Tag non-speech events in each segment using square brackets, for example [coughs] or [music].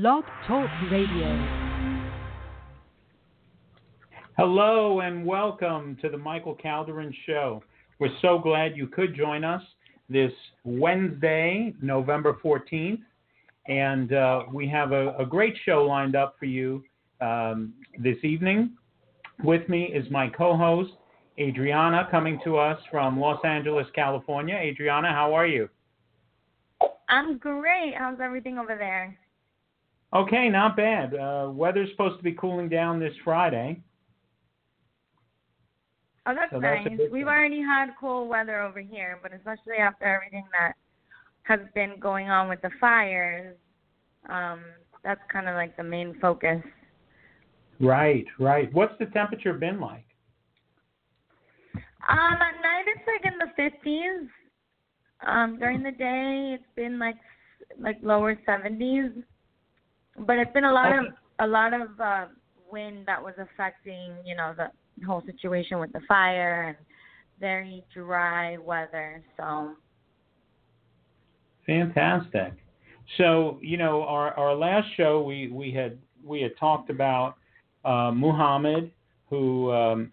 Blog Talk Radio. Hello and welcome to the Michael Calderin Show. We're so glad you could join us this Wednesday, November 14th. And uh, we have a, a, great show lined up for you um, this evening. With me is my co host, Adriana, coming to us from Los Angeles, California. Adriana, how are you? I'm great. How's everything over there? Okay, not bad. Uh, weather's supposed to be cooling down this Friday. Oh, that's so nice. That's We've already had cool weather over here, but especially after everything that has been going on with the fires, um, that's kind of like the main focus. Right, right. What's the temperature been like? Um, at night it's like in the 50s. Um, during the day it's been like like lower 70s, but it's been a lot of a lot of uh, wind that was affecting you know the whole situation with the fire and very dry weather. So fantastic. So you know, our our last show we we had we had talked about uh, Muhammad, who um,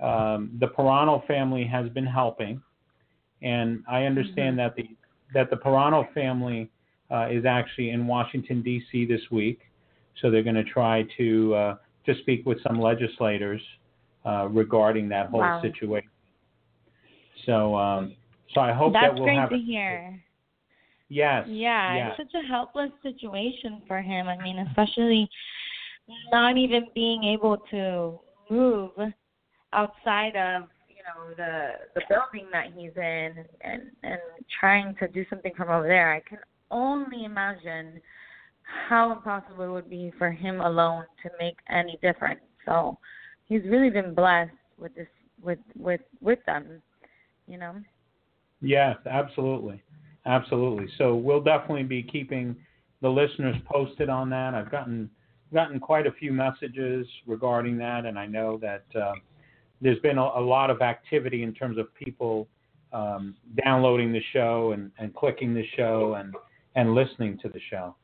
um, the Pirano family has been helping, and I understand mm-hmm. that the that the Pirano family uh, is actually in Washington D.C. this week, so they're going to try to uh, to speak with some legislators uh, regarding that whole wow. situation. So, um, so I hope That's that we'll have. That's great to hear. Yes. Yeah, yes. it's such a helpless situation for him. I mean, especially not even being able to move outside of you know the the building that he's in and and trying to do something from over there. I can only imagine how impossible it would be for him alone to make any difference. So he's really been blessed with this with with with them, you know. Yes, absolutely, absolutely. So we'll definitely be keeping the listeners posted on that. I've gotten gotten quite a few messages regarding that, and I know that uh, there's been a, a, lot of activity in terms of people um, downloading the show and, and clicking the show and and listening to the show.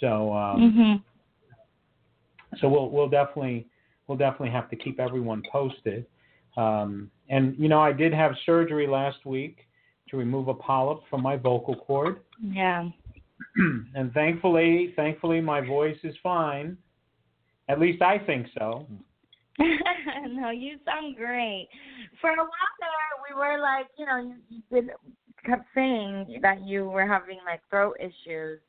So um, mm-hmm. so we'll we'll definitely we'll definitely have to keep everyone posted. Um, and you know, I did have surgery last week to remove a polyp from my vocal cord. Yeah. [clears throat] and thankfully, thankfully, my voice is fine. At least I think so. [laughs] no, you sound great. For a while there, we were like, you know, you, you did, kept saying that you were having like throat issues.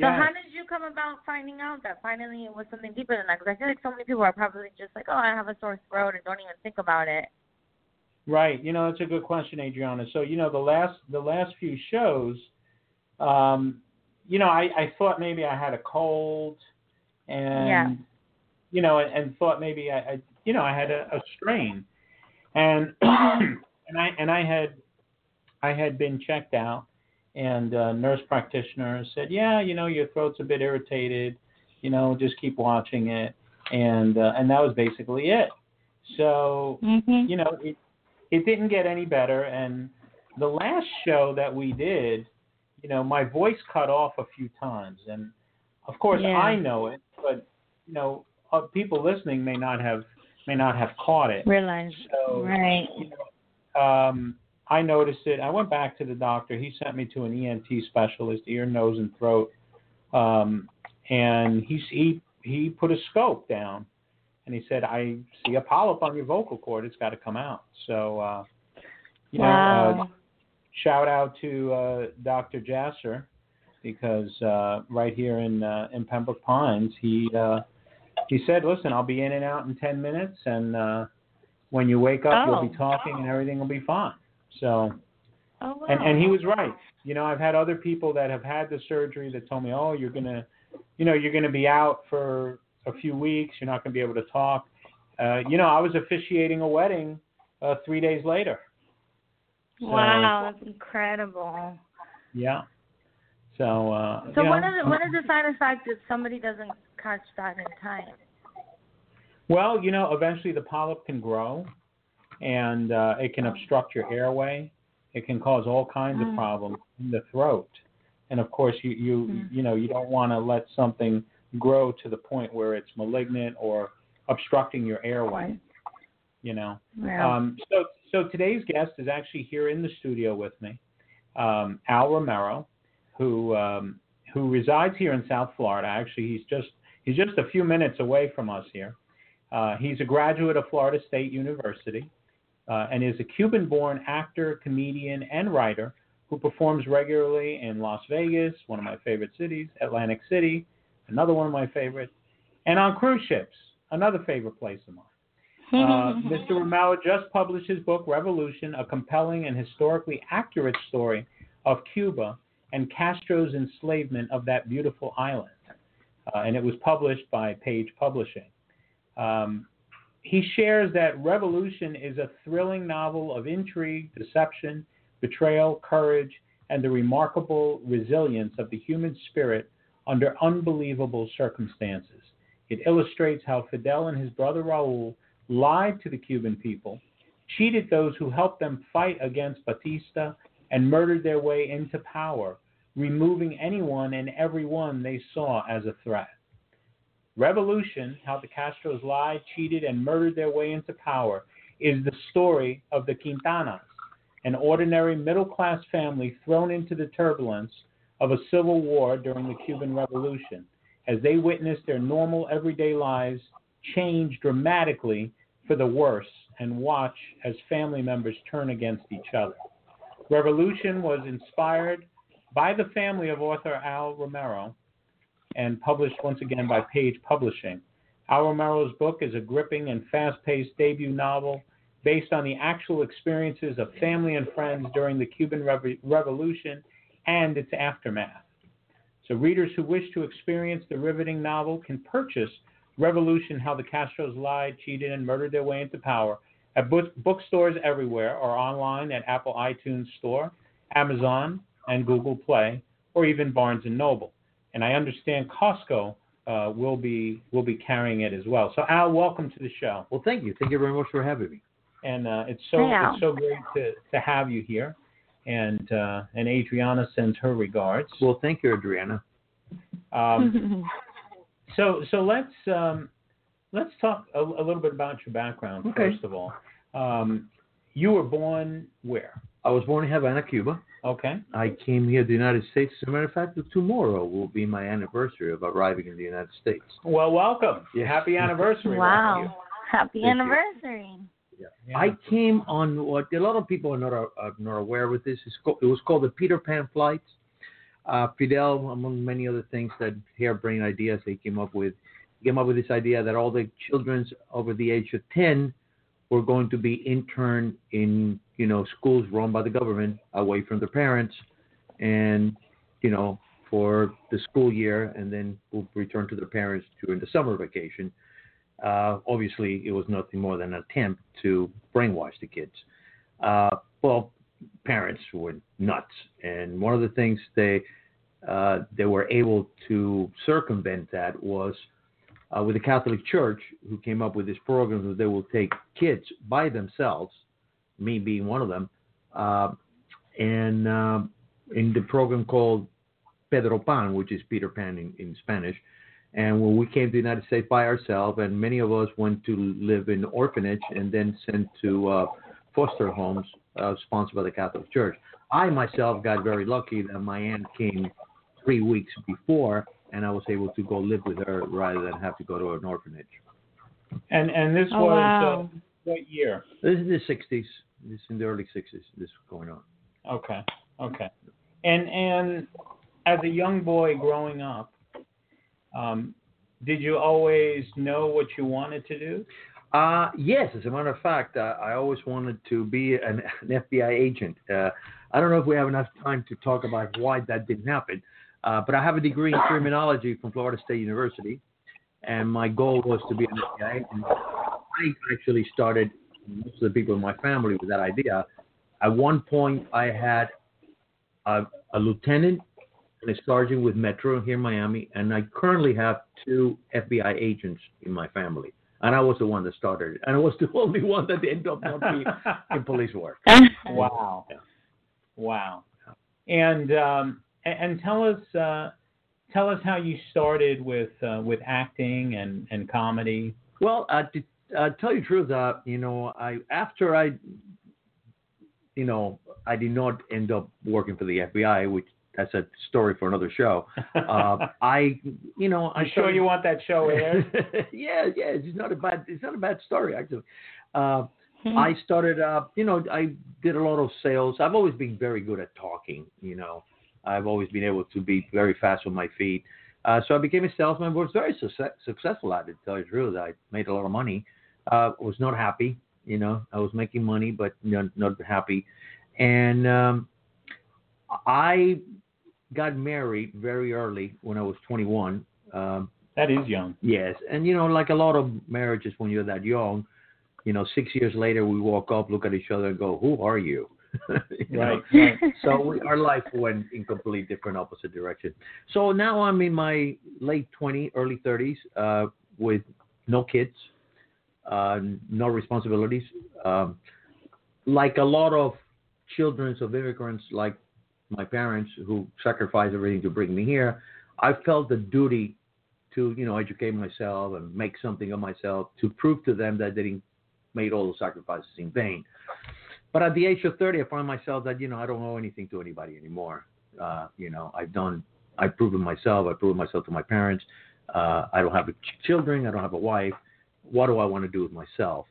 So how did you come about finding out that finally it was something deeper than that? Because I feel like so many people are probably just like, oh, I have a sore throat and don't even think about it. Right. You know, that's a good question, Adriana. So you know, the last the last few shows, um, you know, I, I thought maybe I had a cold, and yeah. you know, and, and thought maybe I, I, you know, I had a, a strain, and [clears throat] and I and I had I had been checked out and a nurse practitioner said, "Yeah, you know, your throat's a bit irritated. You know, just keep watching it." And uh, and that was basically it. So mm-hmm. you know, it it didn't get any better. And the last show that we did, you know, my voice cut off a few times, and of course yeah. I know it, but you know, uh, people listening may not have may not have caught it. Realize. So, right. You know, um, I noticed it. I went back to the doctor. He sent me to an ENT specialist, ear, nose, and throat, um, and he he he put a scope down, and he said, "I see a polyp on your vocal cord. It's got to come out." So, uh, you wow. know, uh, shout out to uh, Dr. Jasser because uh, right here in uh, in Pembroke Pines, he uh, he said, "Listen, I'll be in and out in ten minutes, and uh, when you wake up, oh. you'll be talking, and everything will be fine." So, oh, wow. and and he was right. You know, I've had other people that have had the surgery that told me, "Oh, you're gonna, you know, you're gonna be out for a few weeks. You're not gonna be able to talk." Uh, you know, I was officiating a wedding uh, three days later. So, wow, that's incredible. Yeah. So. Uh, so what know, what are the side effects if somebody doesn't catch that in time? Well, you know, eventually the polyp can grow and uh, it can obstruct your airway. It can cause all kinds of mm. problems in the throat. and of course you you Mhm. you know you don't want to let something grow to the point where it's malignant or obstructing your airway. You know. Yeah. Um, so, so today's guest is actually here in the studio with me, um, Al Romero, who um, who resides here in South Florida. Actually, he's just he's just a few minutes away from us here. Uh, he's a graduate of Florida State University uh, and is a Cuban-born actor, comedian, and writer who performs regularly in Las Vegas, one of my favorite cities, Atlantic City, another one of my favorites, and on cruise ships, another favorite place of mine. Uh, [laughs] Mr. Romero just published his book, Revolution, a compelling and historically accurate story of Cuba and Castro's enslavement of that beautiful island. Uh, and it was published by Page Publishing. Um, he shares that Revolution is a thrilling novel of intrigue, deception, betrayal, courage, and the remarkable resilience of the human spirit under unbelievable circumstances. It illustrates how Fidel and his brother Raul lied to the Cuban people, cheated those who helped them fight against Batista, and murdered their way into power, removing anyone and everyone they saw as a threat. Revolution, how the Castros lied, cheated, and murdered their way into power, is the story of the Quintanas, an ordinary middle class family thrown into the turbulence of a civil war during the Cuban Revolution, as they witnessed their normal everyday lives change dramatically for the worse and watch as family members turn against each other. Revolution was inspired by the family of author Al Romero and published once again by Page Publishing. Al Romero's book is a gripping and fast paced debut novel based on the actual experiences of family and friends during the Cuban Rev- Revolution and its aftermath. So, readers who wish to experience the riveting novel can purchase Revolution How the Castros Lied, Cheated, and Murdered Their Way into Power at book- bookstores everywhere or online at Apple iTunes Store, Amazon, and Google Play, or even Barnes and Noble. And I understand Costco uh, will be will be carrying it as well. So Al, welcome to the show. Well, thank you. Thank you very much for having me. And uh, it's so Hey, it's so great to, to have you here. And uh, and Adriana sends her regards. Well, thank you, Adriana. Um, [laughs] so so let's um, let's talk a, a little bit about your background Okay. first of all. Um, you were born where? I was born in Havana, Cuba. Okay. I came here to the United States. As a matter of fact, tomorrow will be my anniversary of arriving in the United States. Well, welcome. Yes. Happy [laughs] anniversary. wow. Happy Thank anniversary. Yeah. I came on what a lot of people are not are not aware with this. It's called, it was called the Peter Pan flights. Uh, Fidel, among many other things that harebrained ideas they came up with, came up with this idea that all the children over the age of 10 were going to be interned in you know schools run by the government away from their parents, and you know for the school year, and then will return to their parents during the summer vacation. Uh, obviously, it was nothing more than an attempt to brainwash the kids. Uh, well, parents were nuts, and one of the things they uh, they were able to circumvent that was uh, with the Catholic Church, who came up with this program that they will take kids by themselves, me being one of them, uh, and uh, in the program called Pedro Pan, which is Peter Pan in, in Spanish. And when we came to the United States by ourselves, and many of us went to live in orphanage and then sent to uh, foster homes uh, sponsored by the Catholic Church. I myself got very lucky that my aunt came three weeks before, and I was able to go live with her rather than have to go to an orphanage. And and this Oh, was wow. uh, what year? This is the 60s. This is in the early 60s. This was going on. Okay. Okay. And and as a young boy growing up, um, did you always know what you wanted to do? Uh, yes, as a matter of fact, uh, I always wanted to be an, an FBI agent. Uh, I don't know if we have enough time to talk about why that didn't happen, uh, but I have a degree in criminology from Florida State University, and my goal was to be an FBI agent. I actually started, most of the people in my family with that idea. At one point, I had a, a lieutenant and a sergeant with Metro here in Miami, and I currently have two FBI agents in my family. And I was the one that started it. And I was the [laughs] only one that ended up not being in police work. [laughs] Wow. Yeah. Wow. And um, and, and tell us uh, tell us how you started with uh, with acting and, and comedy. Well, uh, to uh, tell you the truth, uh, you know, I after I, you know, I did not end up working for the FBI, which that's a story for another show. [laughs] Uh, I, you know, I'm sure you want that show aired. [laughs] yeah, yeah, it's not a bad, it's not a bad story actually. Uh, Hmm. I started, uh, you know, I did a lot of sales. I've always been very good at talking. You know, I've always been able to be very fast on my feet. Uh, so I became a salesman. Was very success, successful at it. To tell you the truth, I made a lot of money. Uh, was not happy. You know, I was making money, but not, not happy. And um, I got married very early when I was 21. Um, that is young. Yes, and you know, like a lot of marriages when you're that young, you know, six years later we walk up, look at each other, and go, "Who are you?" [laughs] Right. right. [laughs] So we, our life went in completely different opposite direction. So now I'm in my late 20, early 30s, uh, with no kids, uh, no responsibilities. Um, like a lot of children of immigrants, like my parents who sacrificed everything to bring me here, I felt the duty to, you know, educate myself and make something of myself to prove to them that they didn't made all the sacrifices in vain. But at the age of 30, I find myself that, you know, I don't owe anything to anybody anymore. Uh, you know, I've done, I've proven myself, I've proven myself to my parents. Uh, I don't have ch- children, I don't have a wife. What do I want to do with myself?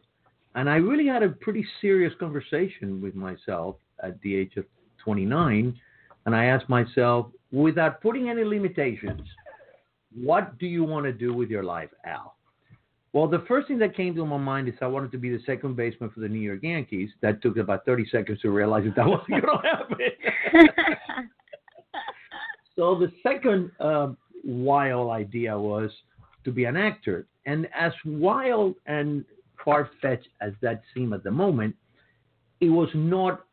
And I really had a pretty serious conversation with myself at the age of 29. And I asked myself, without putting any limitations, what do you want to do with your life, Al? Well, the first thing that came to my mind is I wanted to be the second baseman for the New York Yankees. That took about 30 seconds to realize that that wasn't going [laughs] to happen. [laughs] so the second uh, wild idea was to be an actor. And as wild and far fetched as that seemed at the moment, it was not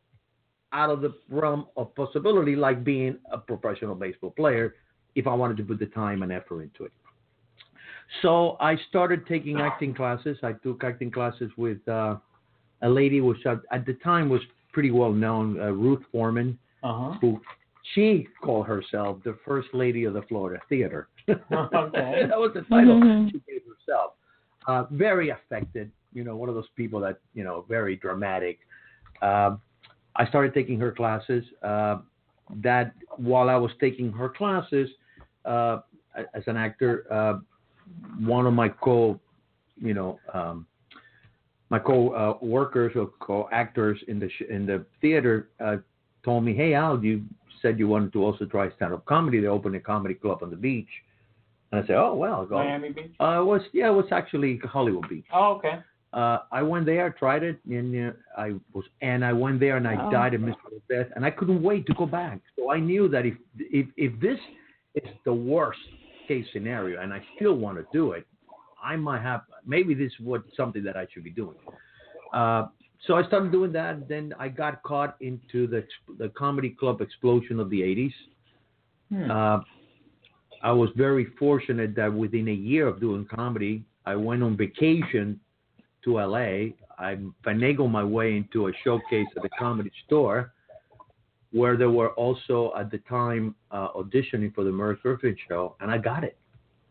out of the realm of possibility like being a professional baseball player if I wanted to put the time and effort into it. So I started taking acting classes. I took acting classes with uh, a lady which at, at the time was pretty well known, uh, Ruth Foreman, Uh who she called herself the first lady of the Florida Theater. [laughs] Okay. [laughs] that was the title Mhm. she gave herself. Uh, very affected, you know, one of those people that you know, very dramatic. Um, I started taking her classes. Uh, that while I was taking her classes uh, as an actor, uh, one of my co, you know, um, my co-workers or co-actors in the sh- in the theater uh, told me, "Hey Al, you said you wanted to also try stand-up comedy. They opened a comedy club on the beach." And I said, "Oh well, go." Miami Beach. Uh, it was yeah, it was actually Hollywood Beach. Oh, okay. Uh, I went there, tried it, and uh, I was, and I went there and I Oh. died a miserable death, and I couldn't wait to go back. So I knew that if if if this is the worst case scenario, and I still want to do it, I might have maybe this is what something that I should be doing. Uh, so I started doing that. Then I got caught into the the comedy club explosion of the '80s. Hmm. Uh, I was very fortunate that within a year of doing comedy, I went on vacation to LA. I finagled my way into a showcase at the comedy store where they were also at the time uh, auditioning for the Merv Griffin show, and I got it.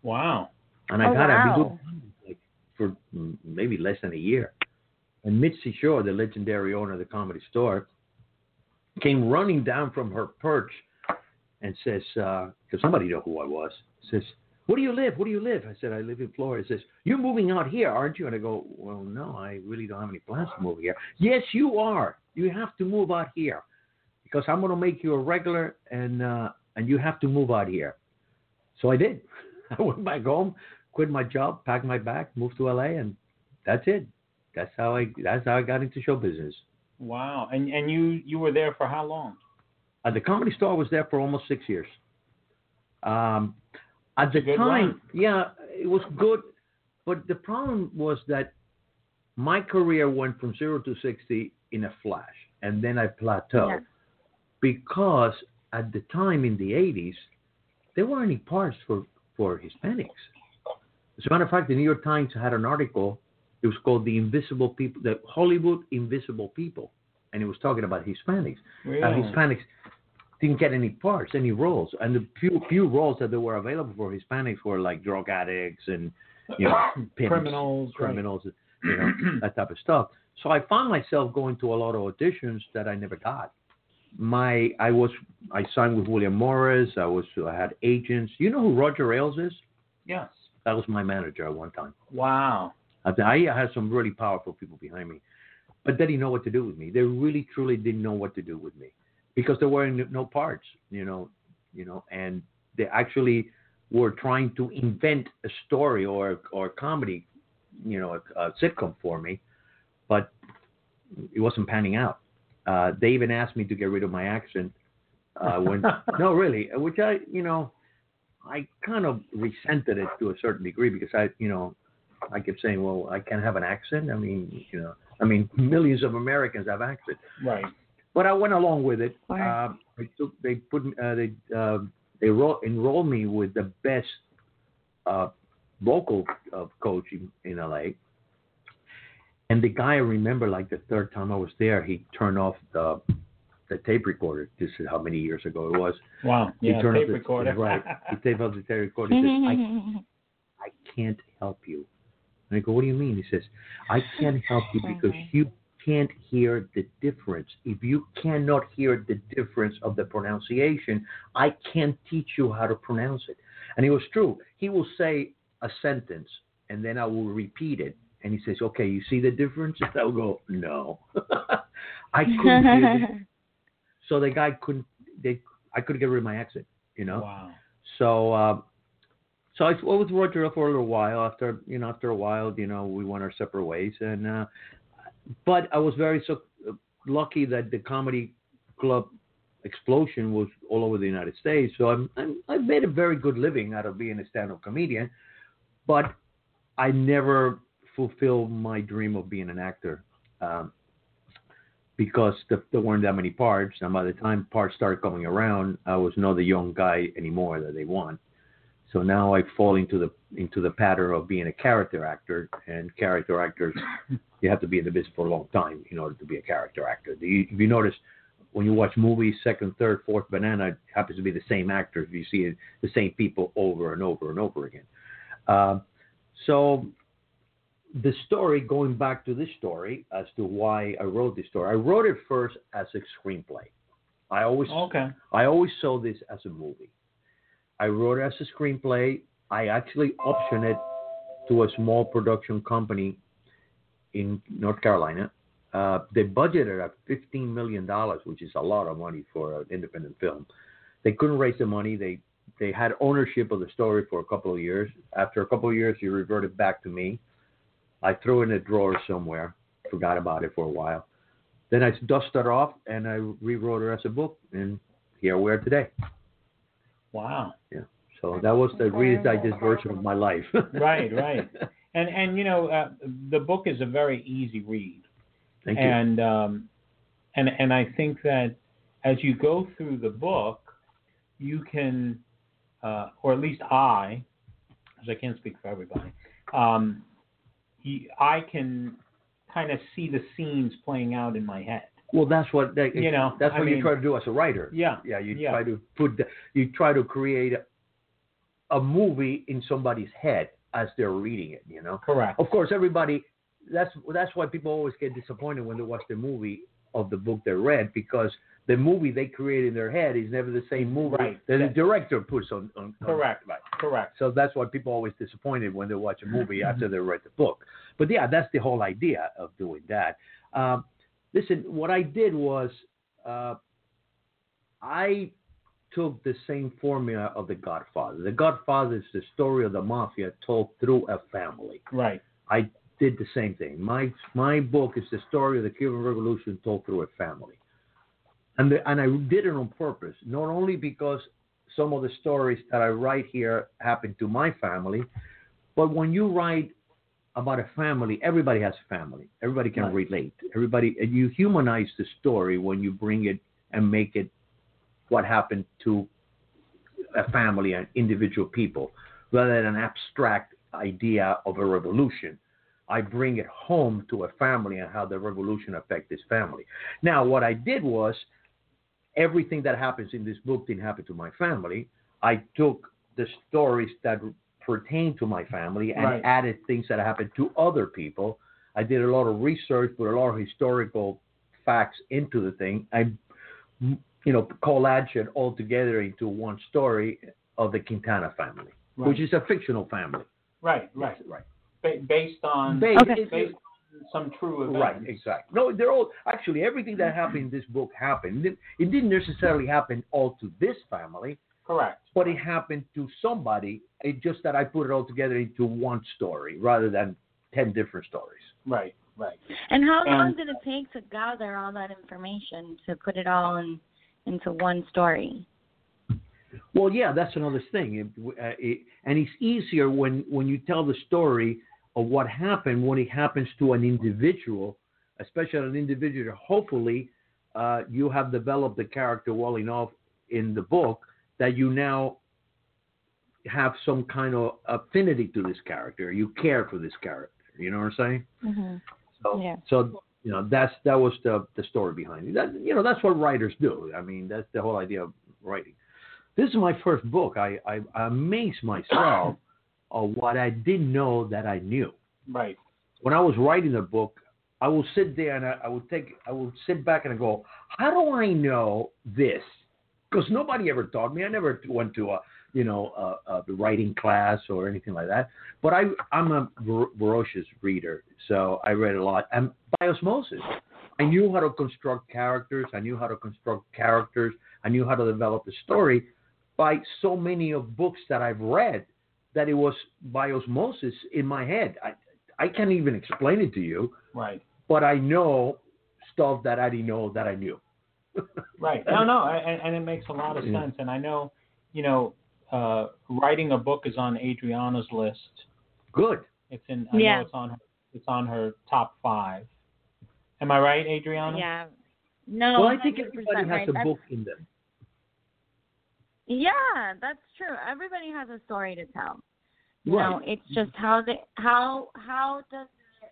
wow. And I Oh, got it wow. doing comedy, like, for mm, maybe less than a year. And Mitzi Shore, the legendary owner of the comedy store, came running down from her perch and says, because somebody knew who I was, says, where do you live? Where do you live? I said, I live in Florida. He says, you're moving out here, aren't you? And I go, well, no, I really don't have any plans to move here. Yes, you are. You have to move out here because I'm going to make you a regular and, uh, and you have to move out here. So I did. [laughs] I went back home, quit my job, packed my bag, moved to LA, and that's it. That's how I, that's how I got into show business. Wow. And and you you were there for how long? At the comedy store, I was there for almost six years. Um, at the time, run. yeah, it was good, but the problem was that my career went from zero to sixty in a flash, and then I plateaued Yeah. Because at the time in the '80s, there weren't any parts for for Hispanics. As a matter of fact, the New York Times had an article. It was called "The Invisible People," the Hollywood Invisible People, and it was talking about Hispanics Really? uh, Hispanics. didn't get any parts, any roles, and the few few roles that were available for Hispanics were like drug addicts and you know [coughs] pimps, Criminals, right. criminals, you know that type of stuff. So I found myself going to a lot of auditions that I never got. My I was I signed with William Morris. I was I had agents. You know who Roger Ailes is? Yes. That was my manager at one time. Wow. I I had some really powerful people behind me, but they didn't know what to do with me. They really truly didn't know what to do with me because there were no parts, you know, you know, and they actually were trying to invent a story or or a comedy, you know, a, a sitcom for me, but it wasn't panning out. Uh, they even asked me to get rid of my accent uh, when [laughs] no, really, which I, you know, I kind of resented it to a certain degree because I, you know, I kept saying, well, I can't have an accent. I mean, you know, I mean, millions of Americans have accent, Right. but I went along with it. Right. Uh, they took, they put, uh, they, uh, they ro- enrolled me with the best uh, vocal uh, coach in, in LA. And the guy, I remember, like the third time I was there, he turned off the the tape recorder. This is how many years ago it was. Wow. He Yeah. turned Tape off the, recorder. [laughs] Right. He taped off the tape recorder. He says, I [laughs] I can't help you. And I go, what do you mean? He says, I can't help you because you can't hear the difference. If you cannot hear the difference of the pronunciation, I can't teach you how to pronounce it. And it was true. He will say a sentence and then I will repeat it. And he says, okay, you see the difference? [laughs] And I will go, no. [laughs] I couldn't the [laughs] so the guy couldn't they I couldn't get rid of my accent, you know. Wow. So uh, so I was with Roger for a little while. After you know, after a while, you know, we went our separate ways. And uh, but I was very so lucky that the comedy club explosion was all over the United States. So I'm, I'm I've made a very good living out of being a stand-up comedian, but I never fulfilled my dream of being an actor. Um, because the, there weren't that many parts, and by the time parts started coming around, I was not the young guy anymore that they want. So now I fall into the into the pattern of being a character actor, and character actors, [laughs] you have to be in the business for a long time in order to be a character actor. Do you, if you notice, when you watch movies, second, third, fourth banana, it happens to be the same actors. You see it, the same people over and over and over again. Uh, so the story, going back to this story as to why I wrote this story, I wrote it first as a screenplay. I always Okay. I always saw this as a movie. I wrote it as a screenplay. I actually optioned it to a small production company in North Carolina. Uh, they budgeted at $15 million, which is a lot of money for an independent film. They couldn't raise the money. They they had ownership of the story for a couple of years. After a couple of years, he reverted back to me. I threw it in a drawer somewhere, forgot about it for a while. Then I dusted it off and I rewrote it as a book, and here we are today. Wow. Yeah. So that was the Reader's Digest version of my life. [laughs] Right, right. And and you know uh, the book is a very easy read. Thank you. and um, and and I think that as you go through the book, you can, uh, or at least I, because I can't speak for everybody, um, you, I can kind of see the scenes playing out in my head. well, that's what that, You know, that's I what mean- you try to do as a writer. Yeah. Yeah, you Yeah. try to put the, you try to create a, a movie in somebody's head as they're reading it. You know. Correct. Of course, everybody. That's that's why people always get disappointed when they watch the movie of the book they read because the movie they create in their head is never the same movie Right. that the director puts on. on on- Correct. Right. Correct. So that's why people are always disappointed when they watch a movie after they read the book. But yeah, that's the whole idea of doing that. Um, listen, what I did was uh, I took the same formula of The Godfather. The Godfather is the story of the mafia told through a family. Right. I did the same thing. My my book is the story of the Cuban Revolution told through a family, and the, and I did it on purpose, not only because some of the stories that I write here happen to my family, but when you write about a family, everybody has a family. Everybody can Right. relate. Everybody, and you humanize the story when you bring it and make it what happened to a family and individual people, rather than an abstract idea of a revolution. I bring it home to a family and how the revolution affected this family. Now, what I did was everything that happens in this book didn't happen to my family. I took the stories that pertain to my family and Right. added things that happened to other people. I did a lot of research, put a lot of historical facts into the thing. I, you know, collaged it all together into one story of the Quintana family, Right. which is a fictional family. right, right, Right. Ba- based on Based- Okay. based on some true events. Right, exactly. No, they're all actually everything that happened in this book happened. It, it didn't necessarily happen all to this family, Correct. but it happened to somebody. It just that I put it all together into one story rather than ten different stories. Right, right. And how long And- did it take to gather all that information to put it all in into one story? Well, yeah, that's another thing. It, uh, it, and it's easier when when you tell the story of what happened when it happens to an individual, especially an individual. Hopefully, uh, you have developed the character well enough in the book that you now have some kind of affinity to this character. You care for this character. You know what I'm saying? Mm-hmm. So, Yeah. so you know that's that was the the story behind it. That you know that's what writers do. I mean that's the whole idea of writing. This is my first book. I I, I amaze myself of what I didn't know that I knew. Right. When I was writing the book, I will sit there and I, I would take I would sit back and I go, how do I know this? Because nobody ever taught me. I never went to a you know a, a writing class or anything like that. But I I'm a vor- voracious reader, so I read a lot and by osmosis. I knew how to construct characters. I knew how to construct characters. I knew how to develop a story by so many of books that I've read that it was by osmosis in my head. I I can't even explain it to you, Right. but I know stuff that I didn't know that I knew. [laughs] Right. No, no, I- and, and it makes a lot of sense. And I know, you know, uh, writing a book is on Adriana's list. Good. It's in. I Yeah. know it's on. Her, it's on her top five. Am I right, Adriana? Yeah. No. well, I think everybody has right. a That's- book in them. Yeah, that's true. Everybody has a story to tell. You Right. know, it's just how the how how does it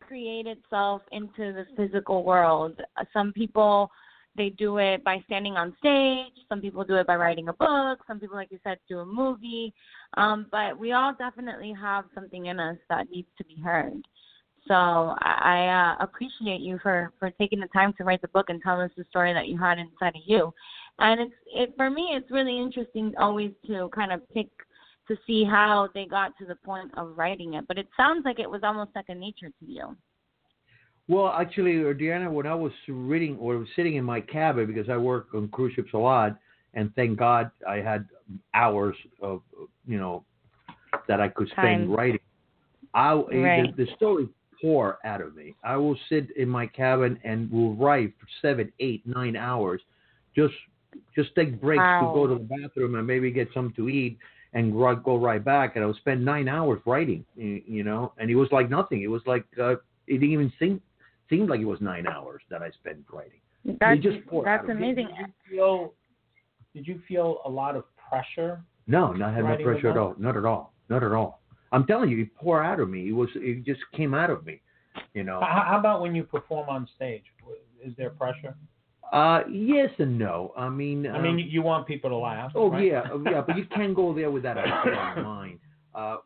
create itself into the physical world? Some people they do it by standing on stage. Some people do it by writing a book. Some people, like you said, do a movie. Um, but we all definitely have something in us that needs to be heard. So I, I uh, appreciate you for for taking the time to write the book and tell us the story that you had inside of you. And it's it for me, it's really interesting always to kind of pick to see how they got to the point of writing it. But it sounds like it was almost second nature to you. Well, actually, Diana, when I was reading or was sitting in my cabin because I work on cruise ships a lot, and thank God I had hours of you know that I could spend Time. writing. I Right. the, the story pour out of me. I will sit in my cabin and will write for seven, eight, nine hours, just just take breaks to go to the bathroom and maybe get something to eat and ri- go right back. And I would spend nine hours writing, you know, and it was like nothing. It was like uh, it didn't even seem seemed like it was nine hours that I spent writing. That's just that's out of it. amazing. Did you feel? Did you feel a lot of pressure? No, not had no pressure at all. Not at all. Not at all. I'm telling you, it poured out of me. It was it just came out of me. You know. How, how about when you perform on stage? Is there pressure? Uh, yes and no. I mean, I mean, um, you, want people to laugh. Oh right? yeah, oh, yeah, but you can't go there with that idea in [laughs] mind. Uh,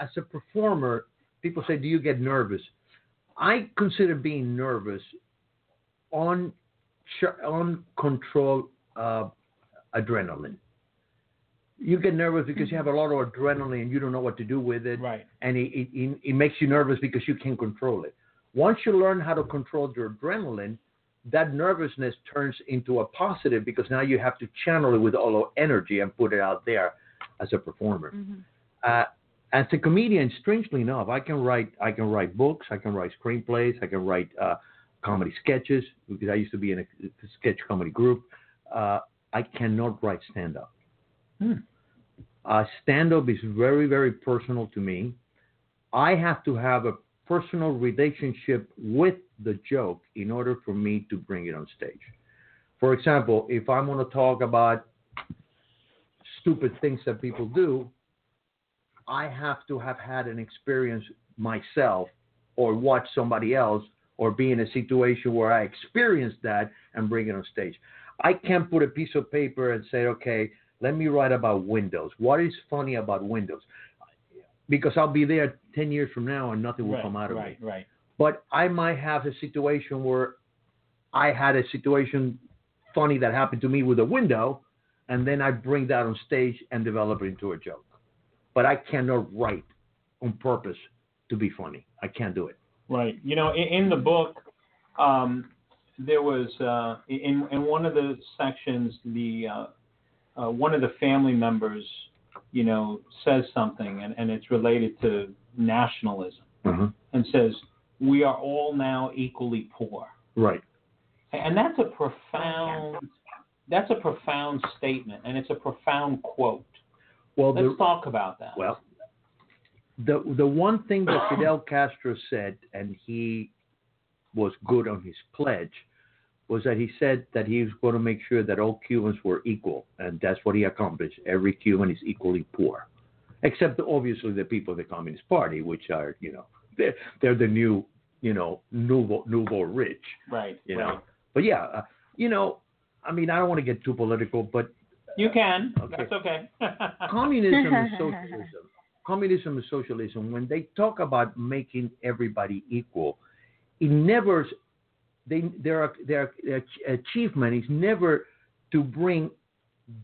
as a performer, people say, "Do you get nervous?" I consider being nervous on on control uh, adrenaline. You get nervous because you have a lot of adrenaline and you don't know what to do with it, Right. and it, it, it makes you nervous because you can't control it. Once you learn how to control your adrenaline, that nervousness turns into a positive because now you have to channel it with all your energy and put it out there as a performer. Mhm. Uh, as a comedian, strangely enough, I can write I can write books, I can write screenplays, I can write uh, comedy sketches because I used to be in a, a sketch comedy group. Uh, I cannot write stand up. Hmm. Uh, stand up is very very personal to me. I have to have a personal relationship with the joke in order for me to bring it on stage. For example, if I'm going to talk about stupid things that people do, I have to have had an experience myself or watch somebody else or be in a situation where I experienced that and bring it on stage. I can't put a piece of paper and say, okay, let me write about Windows. What is funny about Windows? Because I'll be there 10 years from now and nothing will right, come out of right, it. right. But I might have a situation where I had a situation funny that happened to me with a window, and then I bring that on stage and develop it into a joke. But I cannot write on purpose to be funny. I can't do it. Right. You know, in, in the book, um, there was uh, in in one of the sections, the uh, uh, one of the family members, you know, says something, and, and it's related to nationalism, Uh-huh. and says, "We are all now equally poor," Right. and that's a profound. That's a profound statement, and it's a profound quote. Well, Let's the, talk about that. well, the the one thing that Fidel Castro said, and he was good on his pledge, was that he said that he was going to make sure that all Cubans were equal, and that's what he accomplished. Every Cuban is equally poor, except obviously the people of the Communist Party, which are you know they're, they're the new you know nouveau nouveau rich. right. You right. know, but yeah, uh, you know, I mean, I don't want to get too political, but You can. Okay. That's okay. [laughs] communism and socialism communism and socialism when they talk about making everybody equal it never they their their achievement is never to bring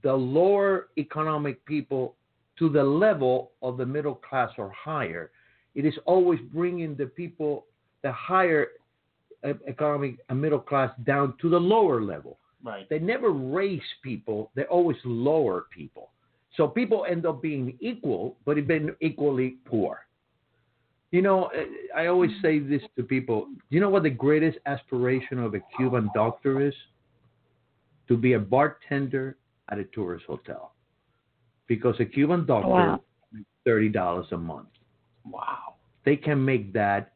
the lower economic people to the level of the middle class or higher it is always bringing the people the higher uh, economic and middle class down to the lower level right. they never raise people, they always lower people. So people end up being equal, but being equally poor. You know, eh, eh I always mm-hmm. say this to people. Do You know what the greatest aspiration of a Cuban doctor is? To be a bartender at a tourist hotel. Because a Cuban oh, doctor Wow. makes $30 a month. Wow. They can make that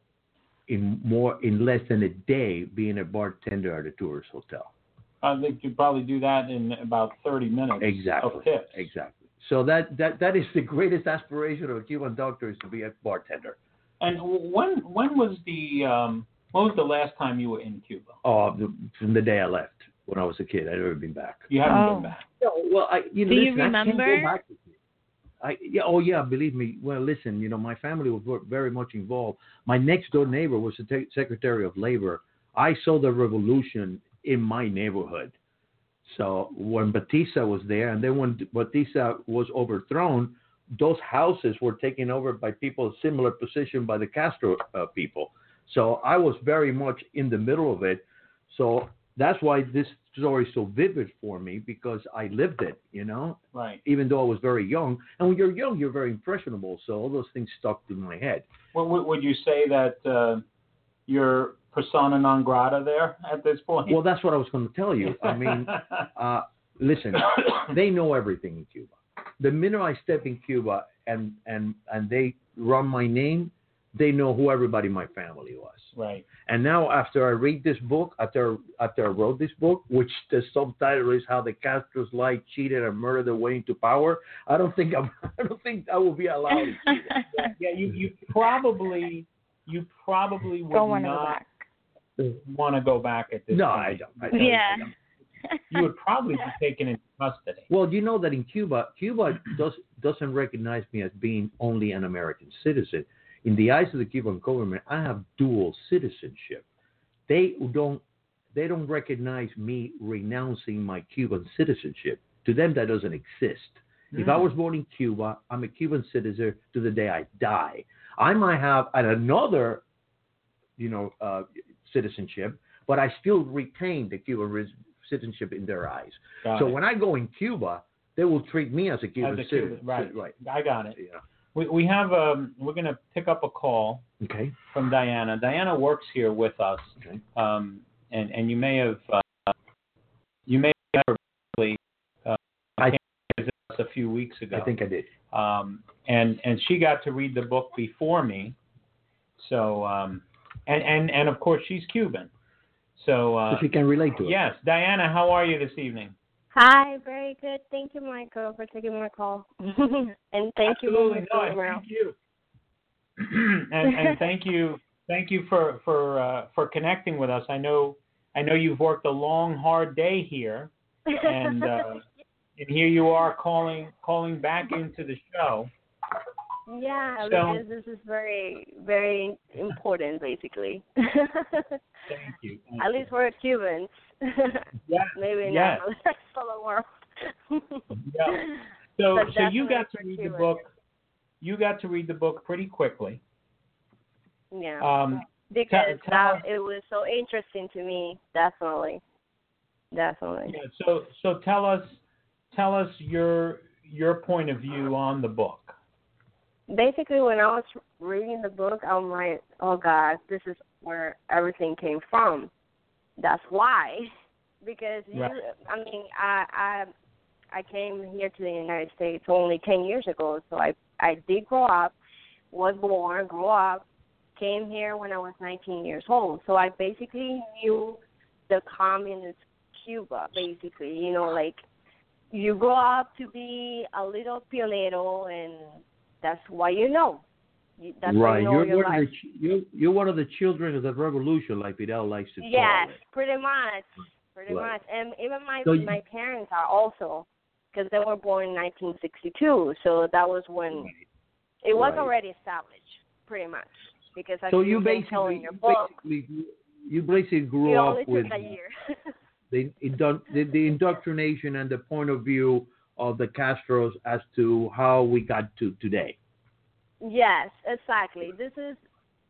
in more in less than a day being a bartender at a tourist hotel. I think you probably do that in about 30 minutes Exactly. of tips. Exactly. So that, that that is the greatest aspiration of a Cuban doctor is to be a bartender. And when when was the um, when was the last time you were in Cuba? Oh, the, from the day I left when I was a kid, I'd never been back. You haven't Oh. been back. No, well, I you know, Do listen, I can't remember? go back. I yeah, oh yeah, believe me. Well, listen, you know, my family was very much involved. My next door neighbor was the te- Secretary of Labor. I saw the revolution in my neighborhood. So when Batista was there, and then when Batista was overthrown, those houses were taken over by people similar position by the Castro uh, people. So I was very much in the middle of it. So that's why this story is so vivid for me because I lived it, you know, Right. even though I was very young. And when you're young, you're very impressionable. So all those things stuck in my head. Well, would would you say that uh, you're persona non grata there at this point? Well, that's what I was going to tell you. I mean, [laughs] uh, listen, they know everything in Cuba. The minute I step in Cuba and and and they run my name, they know who everybody in my family was. right. And now, after I read this book, after after I wrote this book, which the subtitle is "How the Castros Lied, Cheated, and Murdered Their Way into Power," I don't think I'm, [laughs] I don't think I will be allowed. in [laughs] Cuba. Yeah, you you probably you probably would Don't want to go back. want to go back at this No, point. I don't. I don't. Yeah. I don't. You would probably be [laughs] taken into custody. Well, you know that in Cuba, Cuba does doesn't recognize me as being only an American citizen. In the eyes of the Cuban government, I have dual citizenship. They don't they don't recognize me renouncing my Cuban citizenship. To them, that doesn't exist. If I Mm. was born in Cuba, I'm a Cuban citizen to the day I die. I might have another, you know, uh, citizenship, but I still retain the Cuban res- citizenship in their eyes. Got So it. when I go in Cuba, they will treat me as a Cuban As a Cuban, citizen. right. Right. I got it. Yeah. We we have um we're gonna pick up a call Okay. from Diana. Diana works here with us, Okay. um, and and you may have uh, you may have uh, I- visit us a few weeks ago. I think I did. um, and and she got to read the book before me. So um, and and and of course she's Cuban. So uh, so she can relate to it. yes, Diana, how are you this evening? Hi, very good. Thank you, Michael, for taking my call. [laughs] and thank you, Absolutely, Mr. no, thank you. [clears throat] and, and [laughs] thank you, thank you for for uh, for connecting with us. I know I know you've worked a long, hard day here, and uh, [laughs] and here you are calling calling back into the show. Yeah, so- because this is very, very important, basically. [laughs] Thank you. Thank At you. least for Cubans. [laughs] [laughs] Yeah, Maybe yes. not the world. Yeah. So But so you got to read the book. You got to read the book pretty quickly. Yeah. Um, because tell that it was so interesting to me. Definitely. Definitely. yeah, so so tell us tell us your your point of view on the book. Basically when I was reading the book, I'm like, oh God, this is where everything came from. That's why, [laughs] because you, Right. I mean, I I I came here to the United States only ten years ago, so I I did grow up, was born, grew up, came here when I was 19 years old. So I basically knew the communist Cuba, basically, you know, like you grow up to be a little pionero and that's why you know. You- right. you You're your one life. of the you're, you're one of the children of the revolution, like Fidel likes to Yes, call it. pretty much, pretty Right. much. And even my So my parents are also because they were born in 1962, so that was when it was Right. already established, pretty much. Because So you you basically, your you book, basically you basically grew up with a year. [laughs] the, indun- the the indoctrination and the point of view of the Castros as to how we got to today. Yes, exactly. This is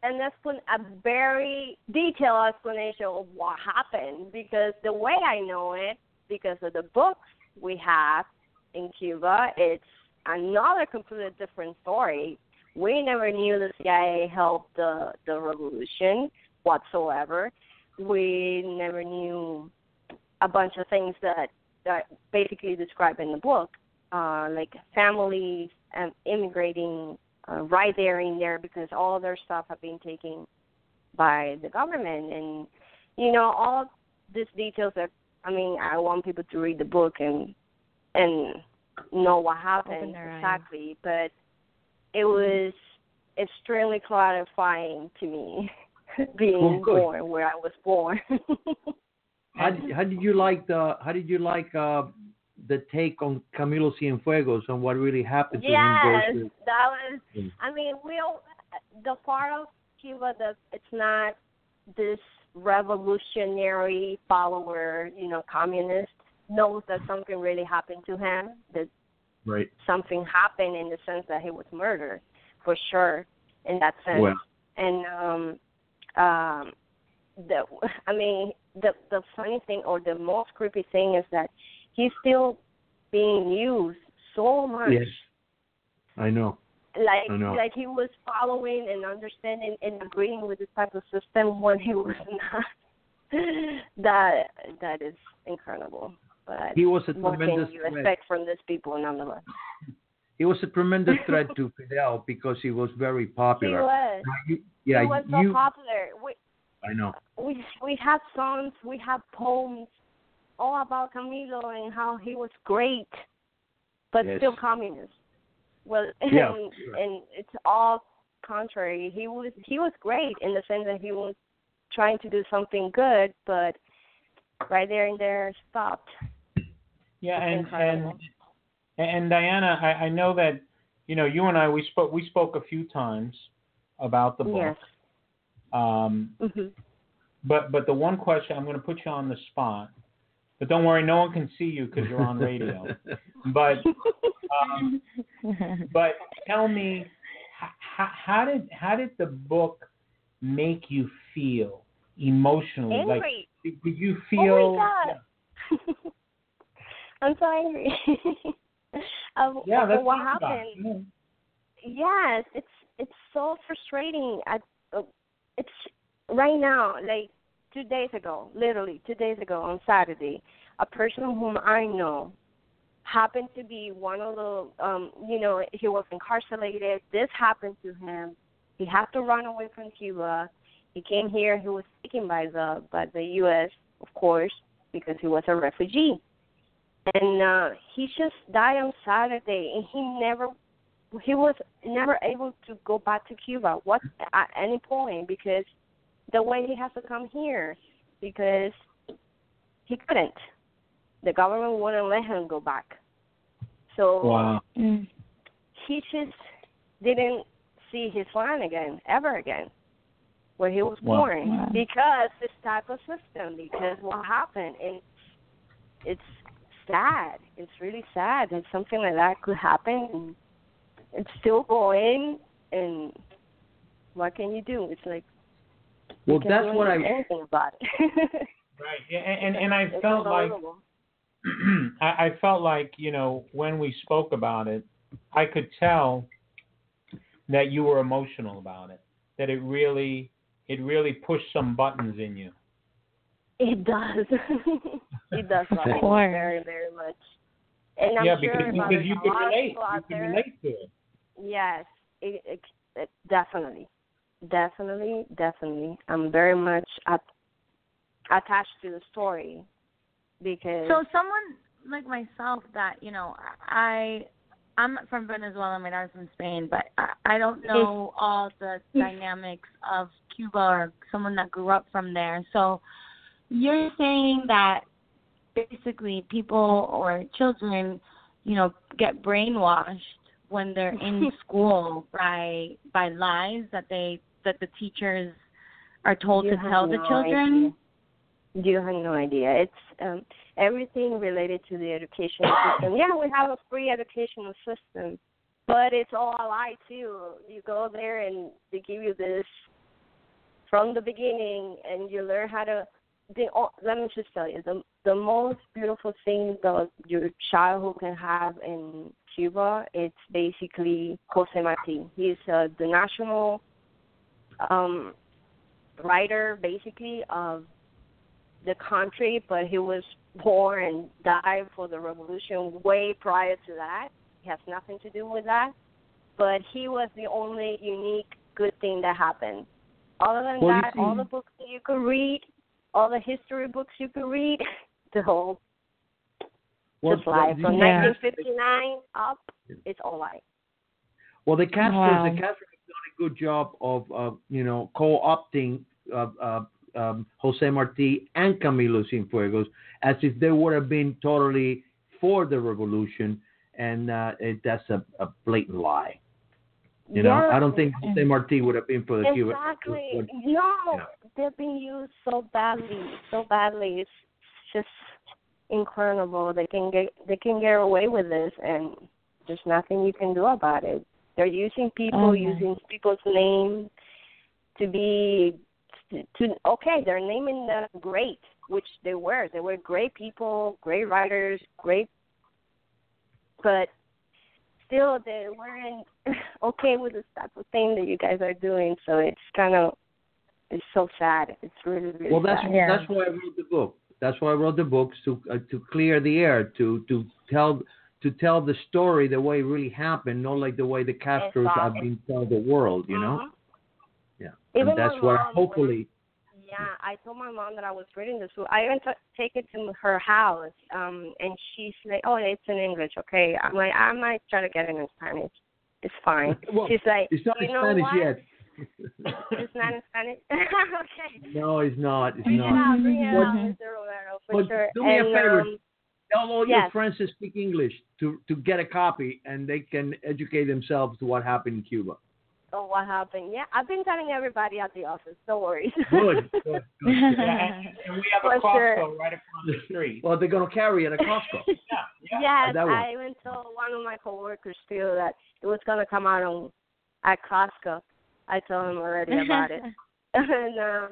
an explan- a very detailed explanation of what happened because the way I know it, because of the books we have in Cuba, it's another completely different story. We never knew the CIA helped the the revolution whatsoever. We never knew a bunch of things that that basically described in the book, uh, like families um, immigrating uh, right there in there because all their stuff have been taken by the government. And you know all these details that I mean I want people to read the book and and know what happened Open their eyes. exactly. But it was extremely clarifying to me [laughs] being Well, born where I was born [laughs] How did, how did you like the how did you like uh, the take on Camilo Cienfuegos and what really happened to yes him versus that was Mm. I mean, we'll the part of Cuba that it's not this revolutionary follower, you know, communist knows that something really happened to him, that right? something happened in the sense that he was murdered, for sure, in that sense. Well, And um um the [laughs] I mean the the funny thing or the most creepy thing is that he's still being used so much yes, I know. like I know. like he was following and understanding and agreeing with this type of system when he [laughs] was not. that that is incredible. But He was a tremendous you threat. expect from these people nonetheless? He was a tremendous threat [laughs] to Fidel because he was very popular. He was. Now, you- yeah, he was so you. popular. We I know. we we have songs, we have poems all about Camilo and how he was great, but Yes. still communist. Well, [laughs] Yeah, and, sure. and it's all contrary. He was he was great in the sense that he was trying to do something good, but right there and there stopped. Yeah, and and and Diana, I, I know that you know you and I we spoke we spoke a few times about the book. Yes. Um, hmm but but the one question I'm going to put you on the spot, but don't worry, no one can see you because you're on radio. [laughs] but um, [laughs] but tell me, how, how did how did the book make you feel emotionally? Like, Angry. did, did you Oh feel? my god. [laughs] I'm so angry. of, Yeah, that's what happened. Yes, it's it's so frustrating. I, it's right now, like two days ago, literally two days ago on Saturday, a person whom I know happened to be one of the, um, you know, he was incarcerated. This happened to him. He had to run away from Cuba. He came here. He was taken by the by the U.S. of course because he was a refugee, and uh, he just died on Saturday, and he never he was never able to go back to Cuba what at any point because the way he has to come here because he couldn't the government wouldn't let him go back. So Wow. Mm. he just didn't see his land again, ever again, where he was Wow. born, Wow. because this type of system. Because what happened, and it's sad. It's really sad that something like that could happen, and it's still going. And what can you do? It's like Well, can't that's do what I anything about it. [laughs] Right. Yeah, and and, and I It's felt like. [clears throat] I, I felt like you know when we spoke about it, I could tell that you were emotional about it. That it really it really pushed some buttons in you. It does. [laughs] it does Of course. very, very much. And I'm yeah, sure because about because you a could relate. You out could relate to it. Yes, it, it, it, definitely, definitely, definitely. I'm very much at, attached to the story because So someone like myself that you know I I'm from Venezuela, my dad's from Spain, but I, I don't know all the [laughs] dynamics of Cuba or someone that grew up from there. So you're saying that basically people or children, you know, get brainwashed when they're [laughs] in school by by lies that they that the teachers are told you to tell the children. idea. You have no idea. It's um, everything related to the educational [coughs] system. Yeah, we have a free educational system, but it's all a lie too. You go there and they give you this from the beginning, and you learn how to. The, let me just tell you, the the most beautiful thing that your childhood can have in Cuba, it's basically Jose Marti. He's uh, the national um, writer, basically of the country, but he was born and died for the revolution way prior to that. He has nothing to do with that. But he was the only unique good thing that happened. Other than Well, that, see- all the books that you could read, all the history books you could read, [laughs] the whole Well, just lie. the- From Yeah. 1959 up, it's all lie. Well, the Castros, Wow. the Castros have done a good job of, uh, you know, co-opting uh, uh, um, Jose Marti and Camilo Cienfuegos as if they would have been totally for the revolution, and uh, it, that's a, a blatant lie. You know, Yeah. I don't think Jose Marti would have been for the Cuban. Exactly. would- No, Yeah. they're being used so badly, so badly. It's just incredible. They can get they can get away with this, and there's nothing you can do about it. They're using people, my. using people's names to be to okay. They're naming them great, which they were. They were great people, great writers, great, but still they weren't [laughs] okay with this type of thing that you guys are doing. So it's kind of it's so sad. It's really really Well, that's sad. Yeah. that's why I wrote the book. That's why I wrote the books to uh, to clear the air, to to tell to tell the story the way it really happened, not like the way the Castros have been telling the world. You know, Mhm. yeah. Even and that's what hopefully. Yeah, I told my mom that I was reading this book. I even t- take it to her house, um, and she's like, "Oh, it's in English, okay." I'm like, "I might try to get it in Spanish. It's fine." [laughs] Well, she's like, It's not "You in Spanish what? yet. It's not in Spanish." [laughs] okay. no, it's not. It's Bring it not. out, bring it Well, out. Mr. Romero, for Well, sure. do me a favor. Um, Tell all your friends to speak English to to get a copy, and they can educate themselves to what happened in Cuba. oh, what happened? Yeah, I've been telling everybody at the office. Don't worry. Good. good, good. [laughs] Yeah, and, and we have a For Costco sure. right across the street. Well, they're gonna carry it at Costco. [laughs] Yeah, yeah. Yes, that one. I even told one of my coworkers too that it was gonna come out on at Costco. I told him already about it. [laughs] [laughs] and uh,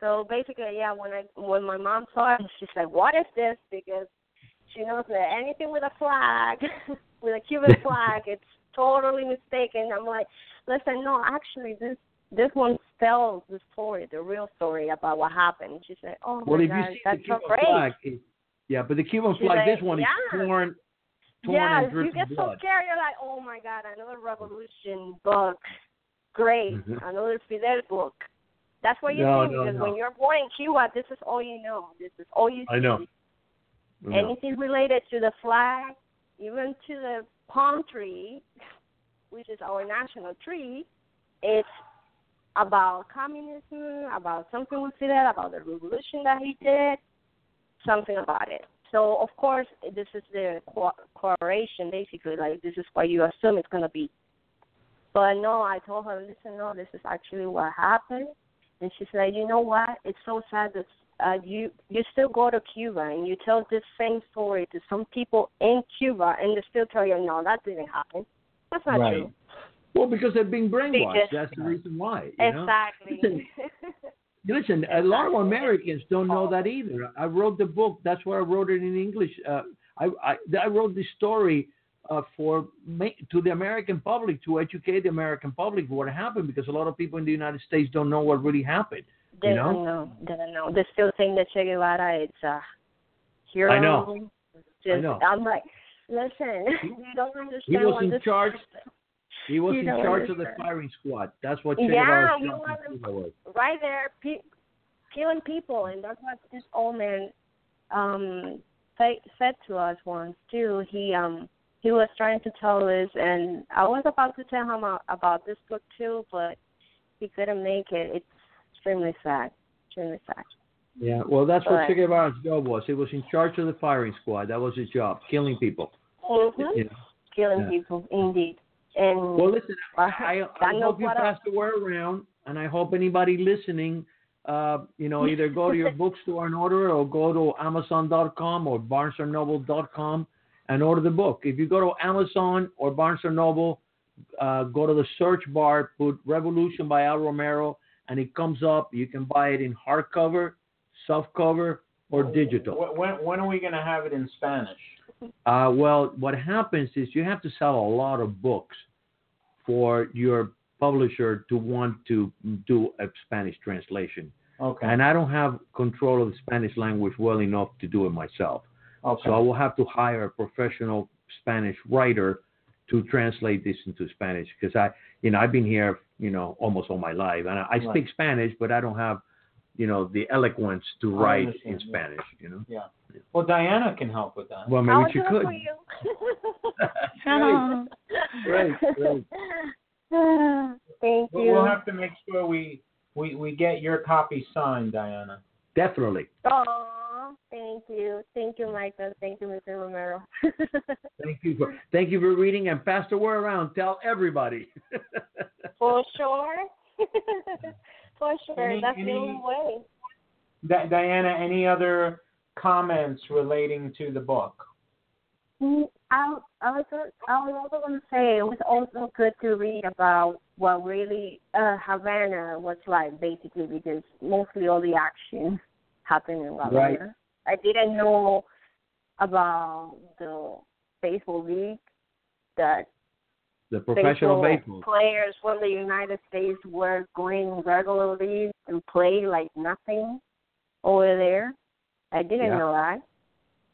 so basically, yeah, when I when my mom saw it, she's like, "What is this?" Because she knows that anything with a flag, [laughs] with a Cuban flag, it's totally mistaken. I'm like, listen, no, actually, this this one tells the story, the real story about what happened. She said, "Oh well, my God, that's so great." flag, it, yeah, but the Cuban flag, like, this one is yeah. torn, torn yeah, you get so scared. You're like, oh my god, another revolution book. Great, Mhm. another Fidel book. That's what you No, think no, because no. when you're born in Cuba, this is all you know. This is all you see. I know. No. Anything related to the flag, even to the palm tree, which is our national tree, it's about communism, about something with Fidel, about the revolution that he did, something about it. so of course this is the co- correlation basically. Like this is what you assume it's gonna be. But no, I told her, listen, no, this is actually what happened. And she said, you know what? It's so sad that uh, you you still go to Cuba and you tell this same story to some people in Cuba, and they still tell you, no, that didn't happen. That's not Right. true. Well, because they're being brainwashed. Because- That's the reason why. You? Exactly. Listen, Listen, a lot of Americans don't know that either. I wrote the book. That's why I wrote it in English. Uh, I, I I wrote this story uh, for to the American public to educate the American public what happened because a lot of people in the United States don't know what really happened. they You know? don't know. They don't know. They still think that Che Guevara is a hero. I know. Just, know. I'm like, listen, [laughs] you don't understand He was in charge. He was [laughs] You in charge of the firing squad. That's what Che Yeah, Guevara's he was was. right there, pe- killing people, and that's what this old man um said to us once too. He um he was trying to tell us, and I was about to tell him about this book too, but he couldn't make it. It's extremely sad. Extremely sad. Yeah, well, that's what But- Che Guevara's job was. He was in charge of the firing squad. That was his job, killing people. Mm-hmm. You know? Killing Yeah. people, indeed. And Well, listen, I, I, I hope you what pass the word around, and I hope anybody listening, uh, you know, either go to your [laughs] bookstore and order it, or go to Amazon.com or BarnesandNoble.com and order the book. If you go to Amazon or Barnes and Noble, uh, go to the search bar, put Revolution by Al Romero, and it comes up. You can buy it in hardcover, softcover, or digital. When when are we going to have it in Spanish? Uh, well, what happens is you have to sell a lot of books for your publisher to want to do a Spanish translation. Okay. And I don't have control of the Spanish language well enough to do it myself. Okay. So I will have to hire a professional Spanish writer to translate this into Spanish because I, you know, I've been here, you know, almost all my life, and I, I Right. speak Spanish, but I don't have, you know, the eloquence to write understand, in yeah. Spanish. You know. yeah. Well, Diana can help with that. Well, I'll maybe she could. for you. [laughs] Great, great, great. [laughs] Thank But you. we'll have to make sure we, we, we get your copy signed, Diana. Definitely. Aw, thank you. Thank you, Michael. Thank you, Mr. Romero. [laughs] Thank you for thank you for reading and pass the word around. Tell everybody. [laughs] For sure. [laughs] For sure. Any- That's the only way. Di- Diana, any other comments relating to the book? Mm, I, I was I was also going to say it was also good to read about what really uh, Havana was like, basically, because mostly all the action happened in Havana. Right. I didn't know about the baseball league that The professional baseball baseball. players from the United States were going regularly and play like nothing over there. I didn't Yeah. know that.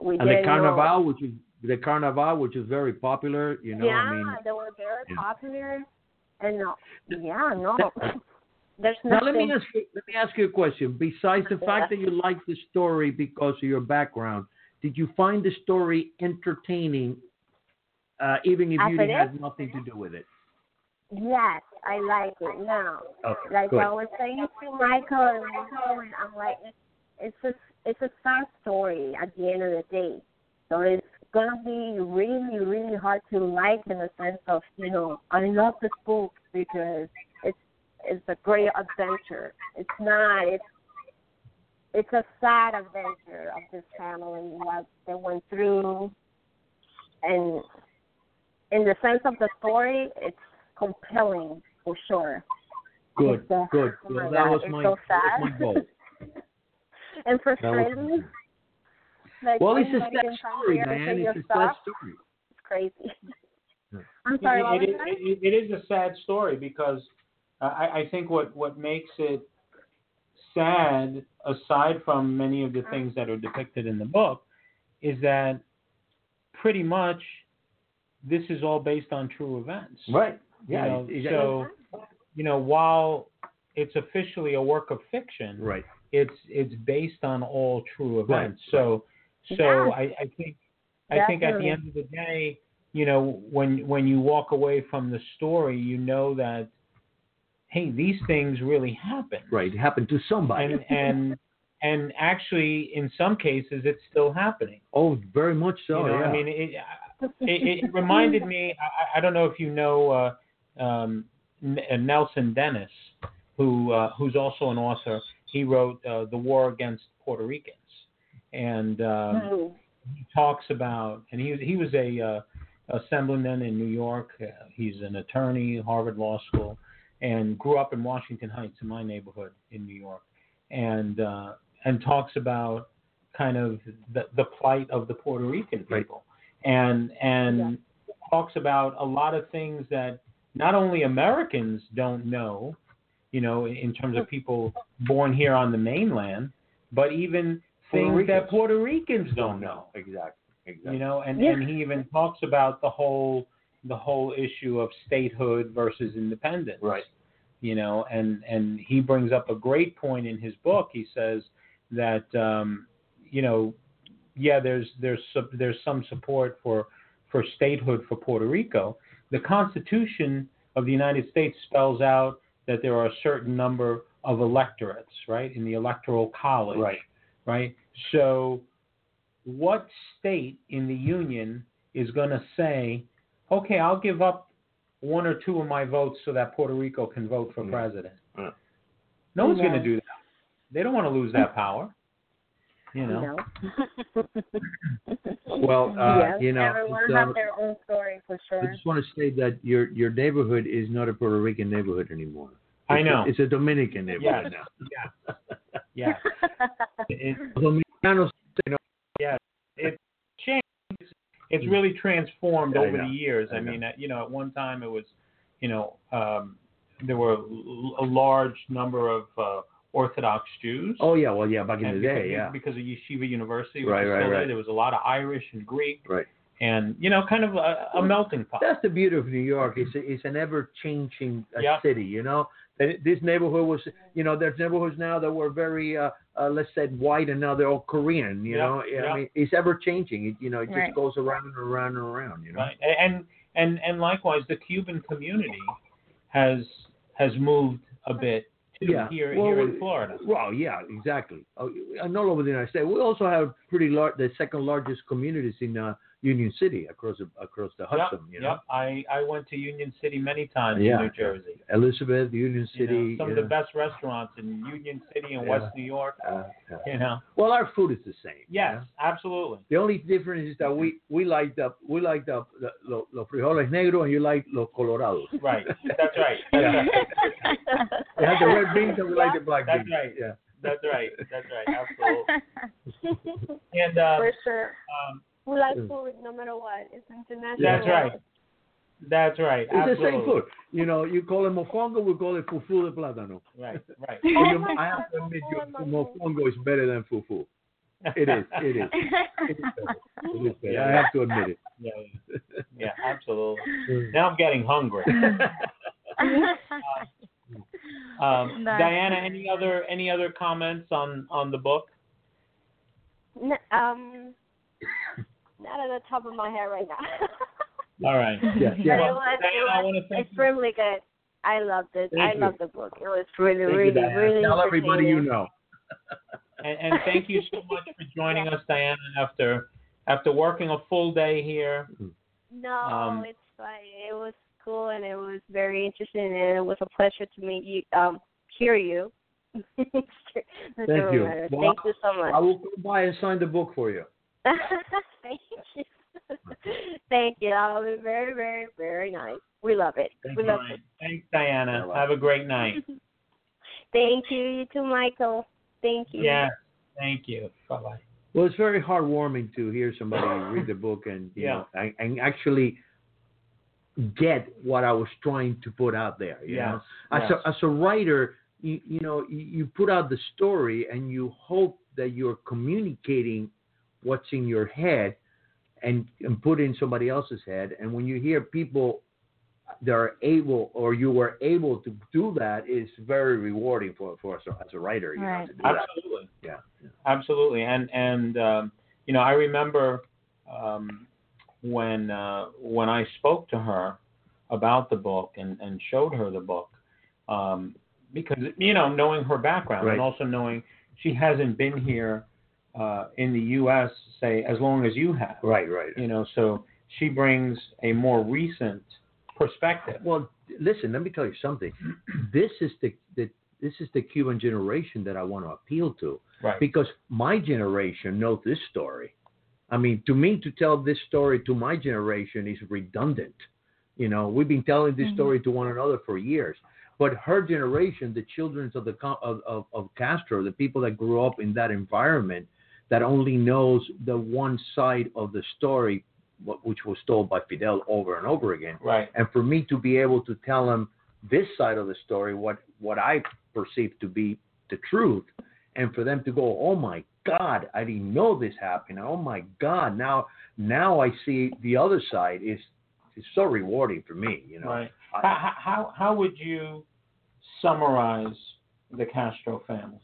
We And the didn't know- carnival, which is the carnival, which is very popular. You know, yeah, I mean. they were very Yeah. popular. And no, yeah, no. There's Now let me ask you. Let me ask you a question. Besides the fact that you like the story because of your background, did you find the story entertaining, uh, even if As you it didn't have is? nothing to do with it? Yes, I like it now. Okay, Like. I was saying to Michael and Michael, and I'm like, it's it's a it's a sad story at the end of the day. So it's gonna be really really hard to like in the sense of you know I love this book because it's it's a great adventure. It's not it's it's a sad adventure of this family and what they went through, and in the sense of the story, it's compelling for sure. Good, It's, uh, good. oh my Well, that God, was my so that was my sad. goal. [laughs] and That was frustrating. Like well, it's a anybody sad story, here and say man. It's a sad story. It's crazy. [laughs] I'm sorry, what it, was that? it, it is a sad story because I, I think what, what makes it sad, aside from many of the mm. things that are depicted in the book, is that pretty much this is all based on true events. Right. You Yeah. know, it- it- so you know, while it's officially a work of fiction, right. it's it's based on all true Right, events. So so Yeah. I, I think I think at the end of the day, you know, when when you walk away from the story, you know that hey, these things really happen. Right. It happened to somebody. And and and actually, in some cases, it's still happening. Oh, very much so. you know, yeah. I mean, it, it, it reminded me. I, I don't know if you know uh, um, uh, Nelson Denis, who uh, who's also an author. He wrote uh, "The War Against Puerto Ricans," and um, Mhm. he talks about, and he he was a uh, assemblyman in New York. Uh, he's an attorney, Harvard Law School, and grew up in Washington Heights, in my neighborhood in New York, and uh, and talks about kind of the, the plight of the Puerto Rican Right. people, and and talks about a lot of things that not only Americans don't know, you know, in terms of people born here on the mainland, but even Puerto things that Puerto Ricans don't know Exactly. Exactly. you know and Yeah. and he even talks about the whole the whole issue of statehood versus independence Right. you know and and he brings up a great point in his book he says that um you know yeah there's there's sup- there's some support for for statehood for Puerto Rico the constitution of the United States spells out that there are a certain number of electorates right in the electoral college Right. right? So, what state in the union is going to say, okay, I'll give up one or two of my votes so that Puerto Rico can vote for Yeah. president? Yeah. No one's going to do that. They don't want to lose that power. You know, [laughs] Well, uh, yes, you know, everyone it's, has uh, their own story for sure. I just want to say that your your neighborhood is not a Puerto Rican neighborhood anymore. I know. A, it's a Dominican neighborhood Yes. now. [laughs] yeah, [laughs] Yeah. it, Dominicanos, it's changed. It's, it's really transformed I over the years. I, I mean, uh, you know, at one time it was, you know, um, there were a large number of uh, Orthodox Jews. oh yeah, well yeah, back in the because, day, yeah, because of Yeshiva University, Right, right, there, right. there was a lot of Irish and Greek, right. and you know, kind of a, a melting pot. That's the beauty of New York. It's a, it's an ever changing uh, Yeah. city. You know, That this neighborhood was. You know, there's neighborhoods now that were very, uh, uh, let's say, white, and now they're all Korean. You Yeah, know, yeah. I mean, it's ever changing. It, you know, it just Right. goes around and around and around. You know. Right, and and and likewise, the Cuban community has has moved a bit too Yeah. here Well, here in Florida. Well, yeah, exactly. Oh, and all over the United States. We also have pretty large, the second largest communities in uh, Union City across the, across the Hudson. yep, you know, yep. I I went to Union City many times Yeah. in New Jersey. Elizabeth, Union You know, City. some you of the best restaurants in Union City and Yeah. West New York. Uh, yeah. You know, Well, our food is the same. you yes, know? absolutely. The only difference is that we we like the we like the, the los, los frijoles negros and you like los colorados. Right, that's right. [laughs] That's Yeah. right. We have the red beans and we like the black That's beans. right. Yeah. That's right. That's right. Absolutely. [laughs] And uh, for sure. um, We like food no matter what. It's international. that's right. That's right. It's the same food. You know, you call it mofongo, we call it fufu de plátano. Right. Right. Oh you- [laughs] I have to admit, mofongo. your mofongo is better than fufu. It is. It is. It is better. It is better. I have to admit it. Yeah. Yeah. yeah absolutely. Now I'm getting hungry. [laughs] Um, Diana, funny. any other any other comments on on the book? N- um, not at the top of my head right now. [laughs] All right. Yes, But yes. it was, Diana, it want to was thank you. extremely good. I loved it. Thank I you. loved the book. It was really, Thank really, Diana. really. Tell everybody you know. [laughs] And, and thank you so much for joining us, Diana, after after working a full day here. No, Um, it's fine. It was cool and it was very interesting and it was a pleasure to meet you. Um, hear you. Thank [laughs] Thank you. Well, Thank you so much. I will come by and sign the book for you. [laughs] Thank you. Thank you. That was very, very, very nice. We love it. we love right. it. Thanks, Diana. Have a great night. [laughs] Thank you. You too, Michael. Thank you. Yeah. Thank you. Bye bye. Well, it's very heartwarming to hear somebody [laughs] read the book and you Yeah. know and, and actually get what I was trying to put out there. You Yes. know, as yes. a as a writer, you you know you, you put out the story and you hope that you're communicating what's in your head and and put in somebody else's head. And when you hear people that are able or you were able to do that, it's very rewarding for for us as a writer. You know, Right. to do that. Absolutely. Yeah. yeah. Absolutely. And and um, you know, I remember um, when uh, when I spoke to her about the book and, and showed her the book, um, because you know, knowing her background Right. and also knowing she hasn't been here uh, in the U.S. say as long as you have. Right, right. You know, so she brings a more recent perspective. Well, listen, let me tell you something. [clears throat] This is the, the this is the Cuban generation that I want to appeal to Right. because my generation knows this story. I mean, to me, to tell this story to my generation is redundant. You know, we've been telling this Mhm. story to one another for years. But her generation, the children of the of, of, of Castro, the people that grew up in that environment, that only knows the one side of the story, which was told by Fidel over and over again. Right. And for me to be able to tell them this side of the story, what what I perceive to be the truth, and for them to go, oh my God, I didn't know this happened. Oh my God, now now I see the other side is is so rewarding for me. You know, Right. I- How, how how would you summarize the Castro family?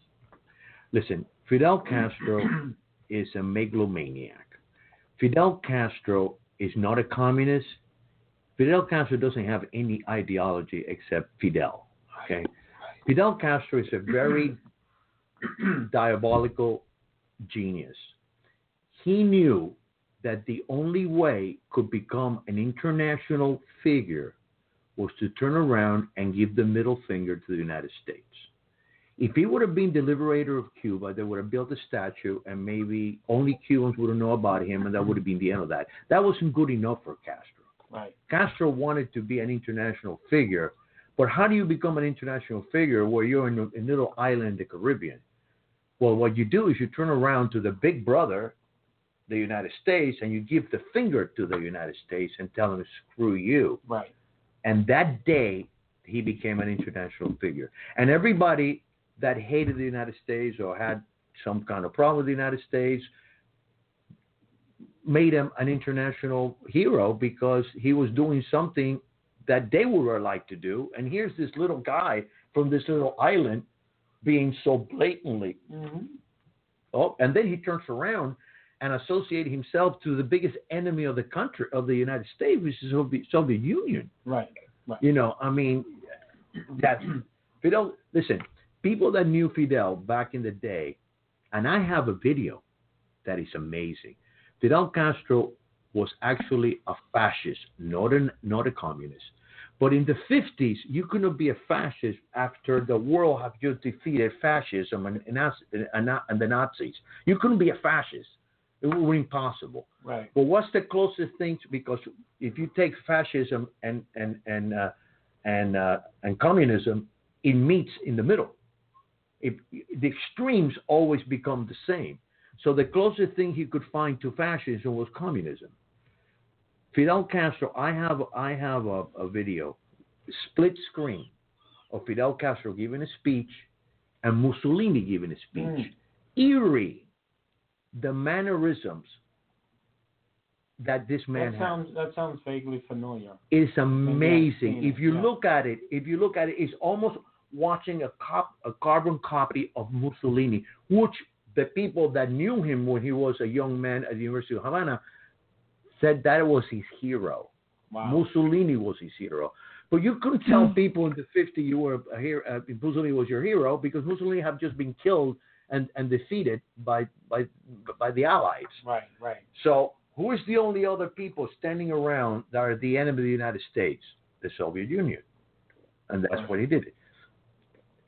listen, Fidel Castro is a megalomaniac. Fidel Castro is not a communist. Fidel Castro doesn't have any ideology except Fidel. Okay, Fidel Castro is a very [clears throat] diabolical genius. He knew that the only way could become an international figure was to turn around and give the middle finger to the United States. If he would have been the liberator of Cuba, they would have built a statue and maybe only Cubans would have known about him and that would have been the end of that. That wasn't good enough for Castro. Right. Castro wanted to be an international figure, but how do you become an international figure where you're in a, a little island in the Caribbean? Well, what you do is you turn around to the big brother, the United States, and you give the finger to the United States and tell them, screw you. Right. And that day, he became an international figure. And everybody that hated the United States or had some kind of problem with the United States made him an international hero because he was doing something that they would like to do. And here's this little guy from this little island being so blatantly. Mm-hmm. Oh, and then he turns around and associates himself to the biggest enemy of the country of the United States, which is the Soviet Union. Right. Right. You know, I mean, that Fidel. Listen, people that knew Fidel back in the day, and I have a video that is amazing. Fidel Castro was actually a fascist, not a not a communist. But in the 50s, you could not be a fascist after the world had just defeated fascism and, and, and, and the Nazis. You couldn't be a fascist. It was impossible. Right. But what's the closest thing? To, because if you take fascism and and and uh, and uh, and communism, it meets in the middle. If the extremes always become the same. So the closest thing he could find to fascism was communism. Fidel Castro, I have I have a, a video, split screen, of Fidel Castro giving a speech, and Mussolini giving a speech. Mm. Eerie, the mannerisms that this man That has. sounds that sounds vaguely familiar. It's amazing. If you yeah. look at it, if you look at it, it's almost watching a cop, a carbon copy of Mussolini, which the people that knew him when he was a young man at the University of Havana said that was his hero. Wow. Mussolini was his hero. But you couldn't tell Hmm. people in the 50 you were a hero, uh, Mussolini was your hero because Mussolini had just been killed and, and defeated by, by, by the Allies. Right. Right. So, who is the only other people standing around that are the enemy of the United States? The Soviet Union. And that's Right. what he did.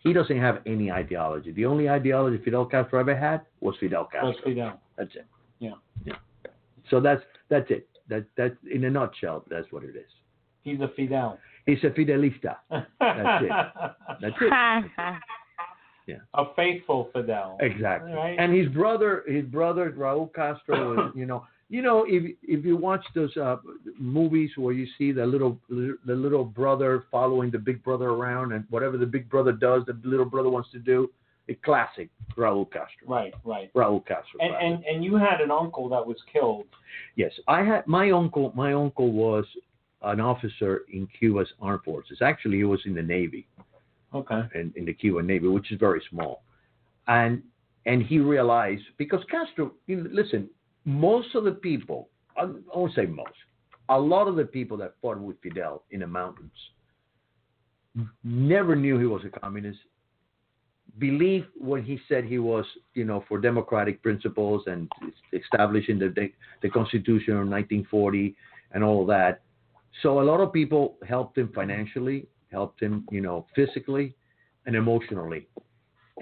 He doesn't have any ideology. The only ideology Fidel Castro ever had was Fidel Castro. That's Fidel. That's it. Yeah. Yeah. So that's that's it. That that in a nutshell, that's what it is. He's a Fidel. He's a Fidelista. That's it. [laughs] That's it. [laughs] yeah. A faithful Fidel. Exactly. Right. And his brother, his brother Raul Castro, was, [coughs] you know, you know, if if you watch those uh, movies where you see the little the little brother following the big brother around, and whatever the big brother does, the little brother wants to do. A classic Raul Castro. Right. Right. Raul Castro. And, and and you had an uncle that was killed. yes, I had my uncle. My uncle was an officer in Cuba's armed forces. Actually, he was in the Navy. Okay. in, in the Cuban Navy, which is very small. And and he realized because Castro, listen, most of the people, I won't say most, a lot of the people that fought with Fidel in the mountains never knew he was a communist, believed when he said he was, you know, for democratic principles and establishing the the, the Constitution of 1940 and all that. So a lot of people helped him financially, helped him, you know, physically and emotionally.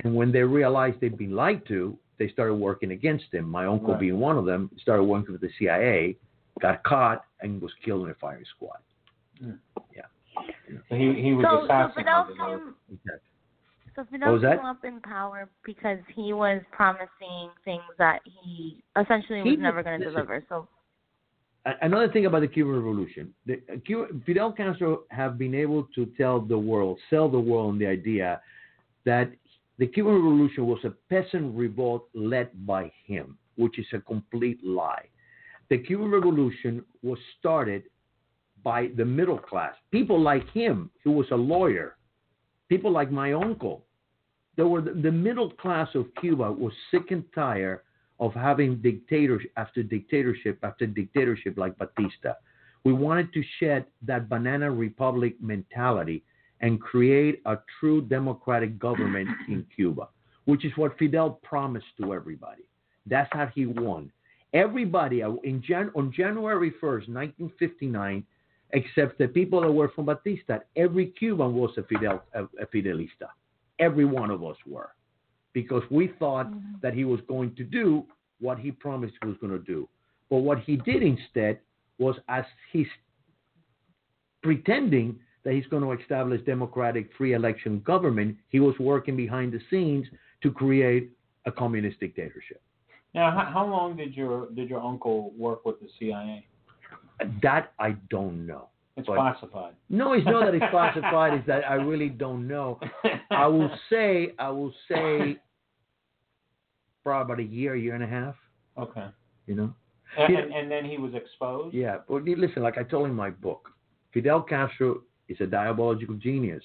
And when they realized they'd been lied to, they started working against him. My uncle, Right. being one of them, started working with the CIA, got caught, and was killed in a firing squad. Yeah. So he he was So, so assassinated. Fidel or- so Fidel was that? came up in power because he was promising things that he essentially was was- never going to deliver. So Another thing about the Cuban Revolution, the, uh, Cuba, Fidel Castro have been able to tell the world, sell the world on the idea that the Cuban Revolution was a peasant revolt led by him, which is a complete lie. The Cuban Revolution was started by the middle class, people like him, who was a lawyer, people like my uncle. There were the, the middle class of Cuba was sick and tired of having dictatorship after dictatorship after dictatorship like Batista. We wanted to shed that banana republic mentality and create a true democratic government [clears throat] in Cuba, which is what Fidel promised to everybody. That's how he won. Everybody uh, in Jan- on January 1st, 1959, except the people that were from Batista, every Cuban was a, Fidel, a, a Fidelista. Every one of us were because we thought that he was going to do what he promised he was going to do. But what he did instead was, as he's pretending that he's going to establish democratic free election government, he was working behind the scenes to create a communist dictatorship. Now, how, long did your did your uncle work with the CIA? That I don't know. It's But- classified. No, it's not that it's [laughs] classified. It's that I really don't know. I will say, I will say, probably about a year, year and a half. Okay. You know. And, and, and then he was exposed. Yeah, but listen, like I told in my book, Fidel Castro is a diabolical genius.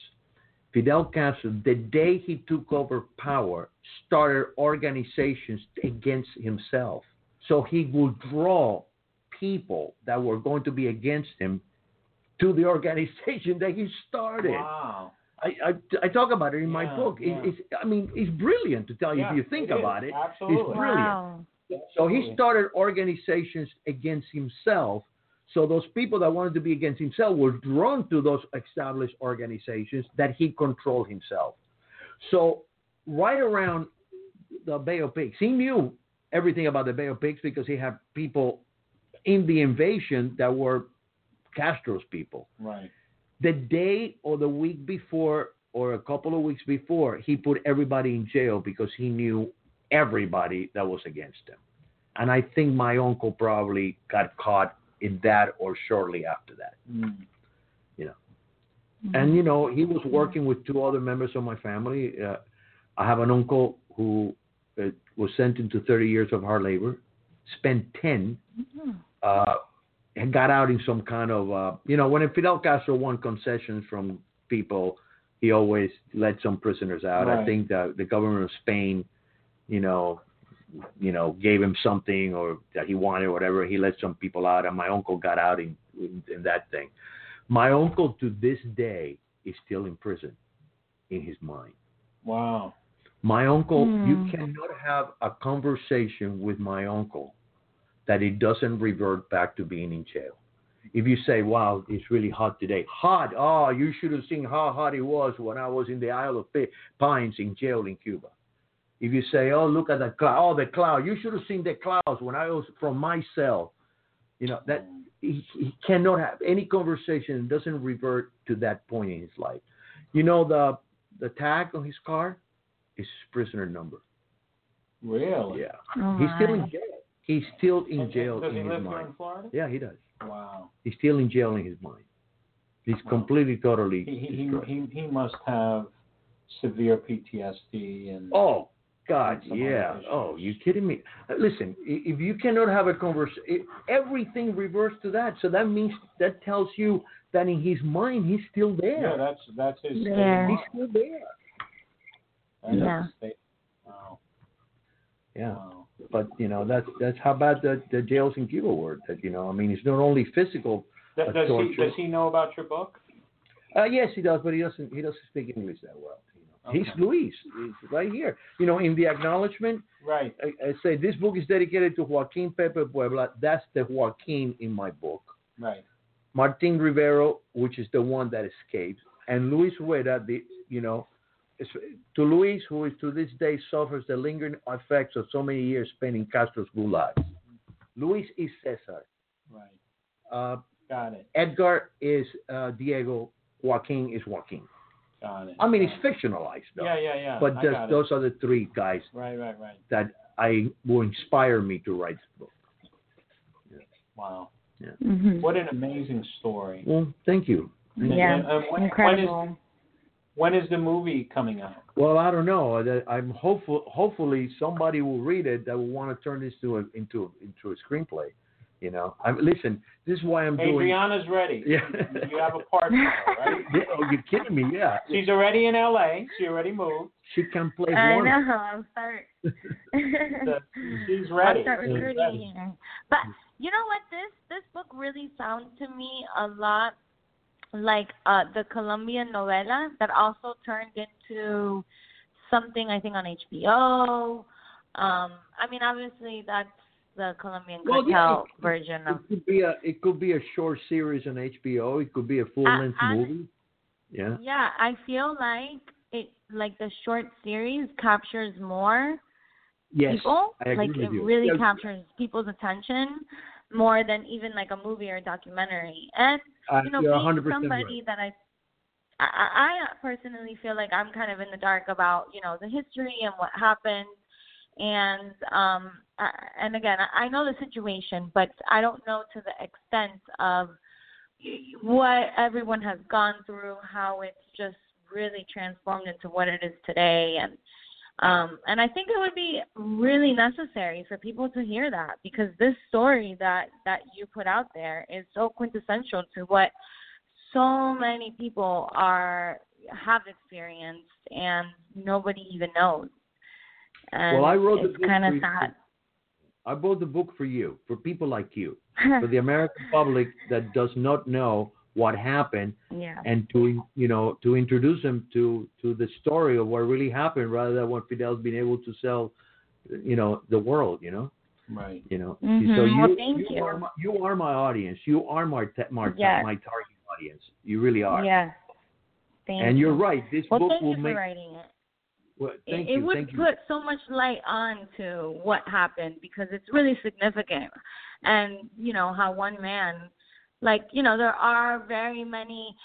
Fidel Castro, the day he took over power, started organizations against himself. So he would draw people that were going to be against him to the [laughs] organization that he started. Wow. I, I, I talk about it in my book. It, yeah. it's, I mean, it's brilliant to tell you Yeah, if you think it is. about it. Absolutely. It's brilliant. wow. So he started organizations against himself. So those people that wanted to be against himself were drawn to those established organizations that he controlled himself. So right around the Bay of Pigs, he knew everything about the Bay of Pigs because he had people in the invasion that were Castro's people. Right. The day or the week before or a couple of weeks before, he put everybody in jail because he knew everybody that was against him. And I think my uncle probably got caught in that or shortly after that. Mm. And you know, he was working with two other members of my family. Uh, I have an uncle who uh, was sentenced to 30 years of hard labor, spent 10, Mhm. uh, and got out in some kind of, uh, you know, when Fidel Castro won concessions from people, he always let some prisoners out. I think the, the government of Spain, you know, you know, gave him something or that he wanted or whatever. He let some people out, and my uncle got out in, in, in that thing. My uncle to this day is still in prison in his mind. Wow. My uncle, you Hmm. cannot have a conversation with my uncle that it doesn't revert back to being in jail. If you say, wow, it's really hot today. Hot. Oh, you should have seen how hot it was when I was in the Isle of Pines in jail in Cuba. If you say, oh, look at the cloud. Oh, the cloud. You should have seen the clouds when I was from my cell. You know, that he, he cannot have any conversation that doesn't revert to that point in his life. You know, the the tag on his car is his prisoner number. Really? Yeah. Oh He's still in jail. He's still in And- jail Does in he his live mind. here in Florida? Yeah, he does. Wow. He's still in jail in his mind. He's Wow. completely, totally. He, he, he, he must have severe PTSD and Oh God, yeah. Oh, you kidding me? Uh, Listen, if you cannot have a conversation, everything reverts to that. So that means that tells you that in his mind he's still there. yeah, there. that's that's his state of Yeah. he's still there. That's his Yeah. state- Wow. Yeah. Wow. But you know that's that's how bad the, the jails in Cuba were. That you know, I mean, it's not only physical. Does, does he does he know about your book? Uh, yes, he does, but he doesn't he doesn't speak English that well. Know. He's Luis. He's right here. You know, in the acknowledgement, Right. I, I say this book is dedicated to Joaquin Pepe Puebla. That's the Joaquin in my book. Right. Martin Rivero, which is the one that escapes, and Luis Rueda, the you know, to Luis, who is to this day suffers the lingering effects of so many years spent in Castro's gulag. Luis is Cesar. Right. Uh, Got it. Edgar is uh, Diego. Joaquin is Joaquin. Got it. I mean, it's fictionalized though. Yeah, yeah, yeah. but I just, got it. those are the three guys Right, right, right. that I will inspire me to write the book. Wow. Mhm. What an amazing story. Well, thank you. And- Yeah, and, uh, when, incredible. When is, when is the movie coming out? Well, I don't know. I'm hopeful. Hopefully, somebody will read it that will want to turn this to a, into into a screenplay. You know, I'm listen. This is why I'm doing. Adriana's ready. Yeah. You have a partner, right? [laughs] Yeah, oh, you're kidding me? Yeah. She's already in LA. She already moved. She can play I one. know. I'll start. The- she's I'll start recruiting ready. But you know what? This this book really sounds to me a lot like uh the Colombian novela that also turned into something I think on HBO. Um, I mean, obviously that's the Colombian Well, cartel yeah, version of. It could be a it could be a short series on HBO. It could be a full length movie. Yeah. Yeah, I feel like it like the short series captures more Yes. people. I agree like it you. really Yeah. captures people's attention more than even like a movie or a documentary. And Uh, you know, being somebody right. that I, I, I personally feel like I'm kind of in the dark about you know the history and what happened, and um, and again, I know the situation, but I don't know to the extent of what everyone has gone through, how it's just really transformed into what it is today, and um, and I think it would be really necessary for people to hear that because this story that that you put out there is so quintessential to what so many people are have experienced and nobody even knows. And Well, I wrote the it's book kind of you. sad. I wrote the book for you, for people like you, [laughs] for the American public that does not know what happened, yeah. and to you know to introduce them to to the story of what really happened, rather than what Fidel's been able to sell, you know, the world. You know, Right. you know. Mhm. So you Well, thank you. are my, you are my audience. You are my ta- my, Yes. my target audience. You really are. Yeah. Thank And you. you're right. This Well, book thank will you for make. Well, thank it, you. it would thank you. put so much light on to what happened because it's really significant and you know how one man like you know there are very many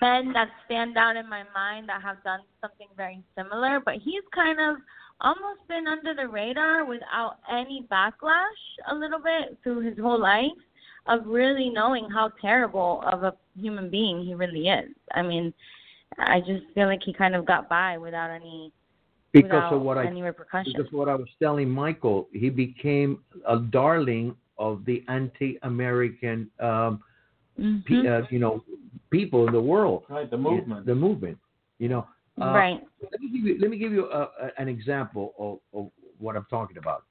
men that stand out in my mind that have done something very similar but he's kind of almost been under the radar without any backlash a little bit through his whole life of really knowing how terrible of a human being he really is i mean I just feel like he kind of got by without any because without of what I any repercussions. because of what I was telling Michael, he became a darling of the anti-American, um, Mhm. pe- uh, you know, people in the world. Right. The movement. The movement. You know. Uh, right. Let me give you, let me give you a, a, an example of, of what I'm talking about.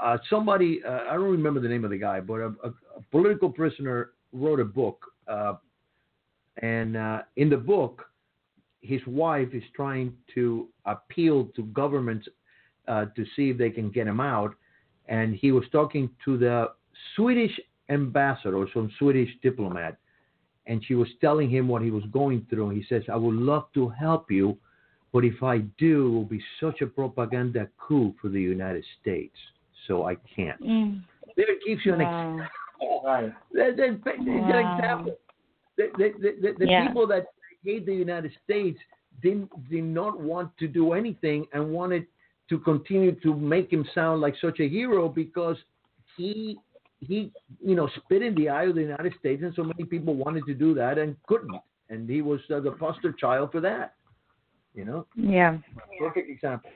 Uh, somebody, uh, I don't remember the name of the guy, but a, a, a political prisoner wrote a book, uh, and uh, in the book, his wife is trying to appeal to governments uh, to see if they can get him out, and he was talking to the Swedish ambassador, or some Swedish diplomat, and she was telling him what he was going through. He says, "I would love to help you, but if I do, it will be such a propaganda coup for the United States, so I can't." Mm. There it gives you an example. Right. [laughs] That- that- It's an Wow. example. The, the, the, the, the Yeah. people that hate the United States didn't did not want to do anything and wanted to continue to make him sound like such a hero because he he you know spit in the eye of the United States and so many people wanted to do that and couldn't and he was uh, the poster child for that you know Yeah. perfect example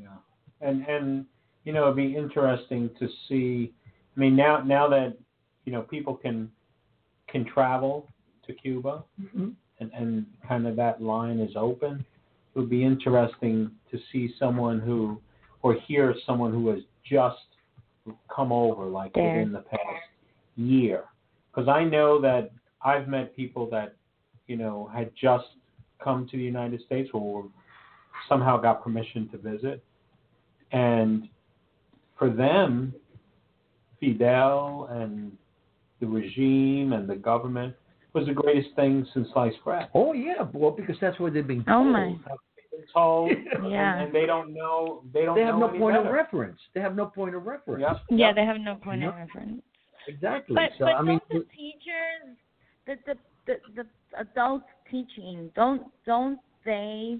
Yeah. And and you know it'd be interesting to see. I mean now now that you know people can can travel to Cuba and and kind of that line is open. It would be interesting to see someone who or hear someone who has just come over like There. within the past year because I know that I've met people that you know had just come to the United States or somehow got permission to visit. And for them, Fidel and the regime and the government was the greatest thing since sliced bread. Oh yeah, well because that's what they've been oh, told. Oh, my. They've been told, Yeah. and, and they don't know. They don't. They have know no any point better. of reference. They have no point of reference. Yep. Yeah, they have no point No. of reference. Exactly. But so but I mean, don't the teachers, the the the, the adults teaching, don't don't they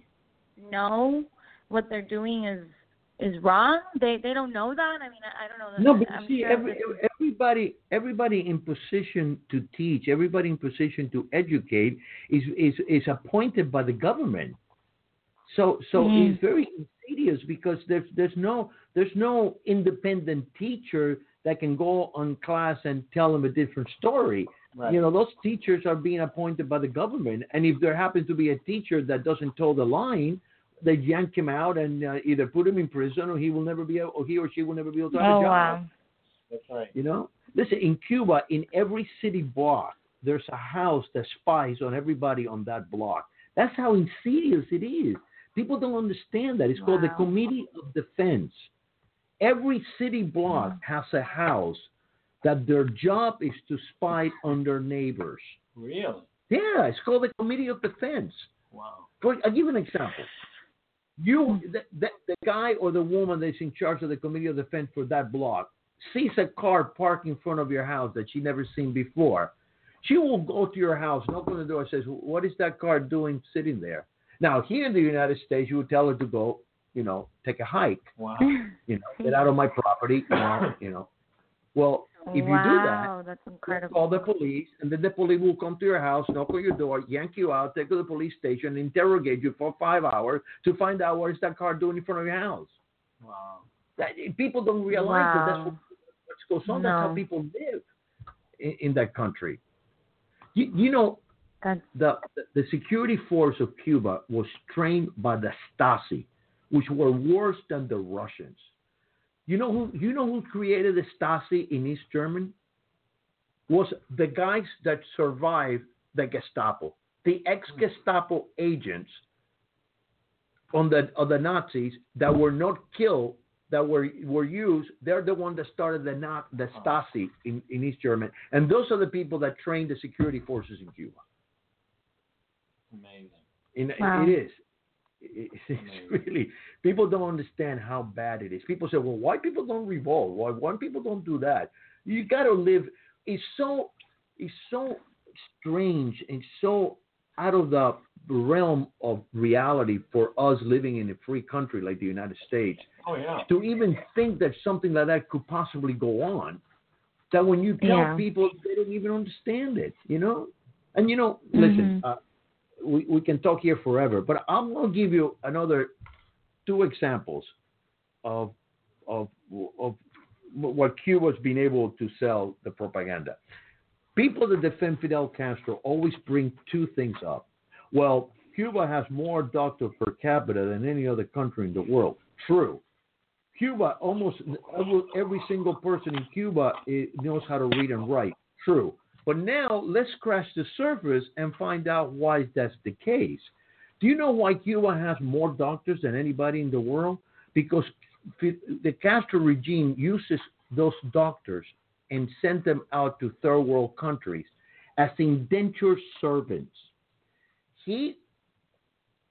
know what they're doing is is wrong? They they don't know that. I mean, I, I don't know. That. No, but I'm see, sure every, that- everybody, everybody in position to teach, everybody in position to educate, is is is appointed by the government. So so Mhm. it's very insidious because there's there's no there's no independent teacher that can go on class and tell them a different story. Right. You know, those teachers are being appointed by the government, and if there happens to be a teacher that doesn't toe the line, they yank him out and uh, either put him in prison, or he will never be, able, or he or she will never be able to have oh a job. wow. That's right. You know, listen. In Cuba, in every city block, there's a house that spies on everybody on that block. That's how insidious it is. People don't understand that. It's called the Committee of Defense. Every city block has a house that their job is to spy on their neighbors. Really? Yeah, it's called the Committee of Defense. Wow. For, I'll give an example. You, the, the, the guy or the woman that's in charge of the Committee of Defense for that block sees a car parked in front of your house that she never seen before. She will go to your house, knock on the door, and says, "What is that car doing sitting there?" Now, here in the United States, you would tell her to go, you know, take a hike, Wow. you know, get out of my property, you know, you know. Well, if you do that, wow, that's incredible. call the police, and then the police will come to your house, knock on your door, yank you out, take you to the police station, interrogate you for five hours to find out what is that car doing in front of your house. Wow. That, eh, people don't realize that that's what, what goes on. That's how people live in, in that country. You, you know, That's the, the security force of Cuba was trained by the Stasi, which were worse than the Russians. You know who you know who created the Stasi in East Germany? Was the guys that survived the Gestapo, the ex-Gestapo agents on the of the Nazis that were not killed, that were were used. They're the one that started the not the oh. Stasi in, in East Germany, and those are the people that trained the security forces in Cuba. Amazing. And Wow. it is. It- [laughs] It's really people don't understand how bad it is. People say, "Well, why people don't revolt? Why why people don't do that?" You got to live. It's so it's so strange and so out of the realm of reality for us living in a free country like the United States Oh yeah. to even think that something like that could possibly go on. That when you tell Yeah. people, they don't even understand it, you know. And you know, listen, Mhm. uh, we we can talk here forever, but I'm gonna give you another two examples of of of what Cuba's been able to sell the propaganda. People that defend Fidel Castro always bring two things up. Well, Cuba has more doctors per capita than any other country in the world. True. Cuba, almost every, every single person in Cuba eh, knows how to read and write. True. But now let's scratch the surface and find out why that's the case. Do you know why Cuba has more doctors than anybody in the world? Because the Castro regime uses those doctors and sent them out to third world countries as indentured servants. He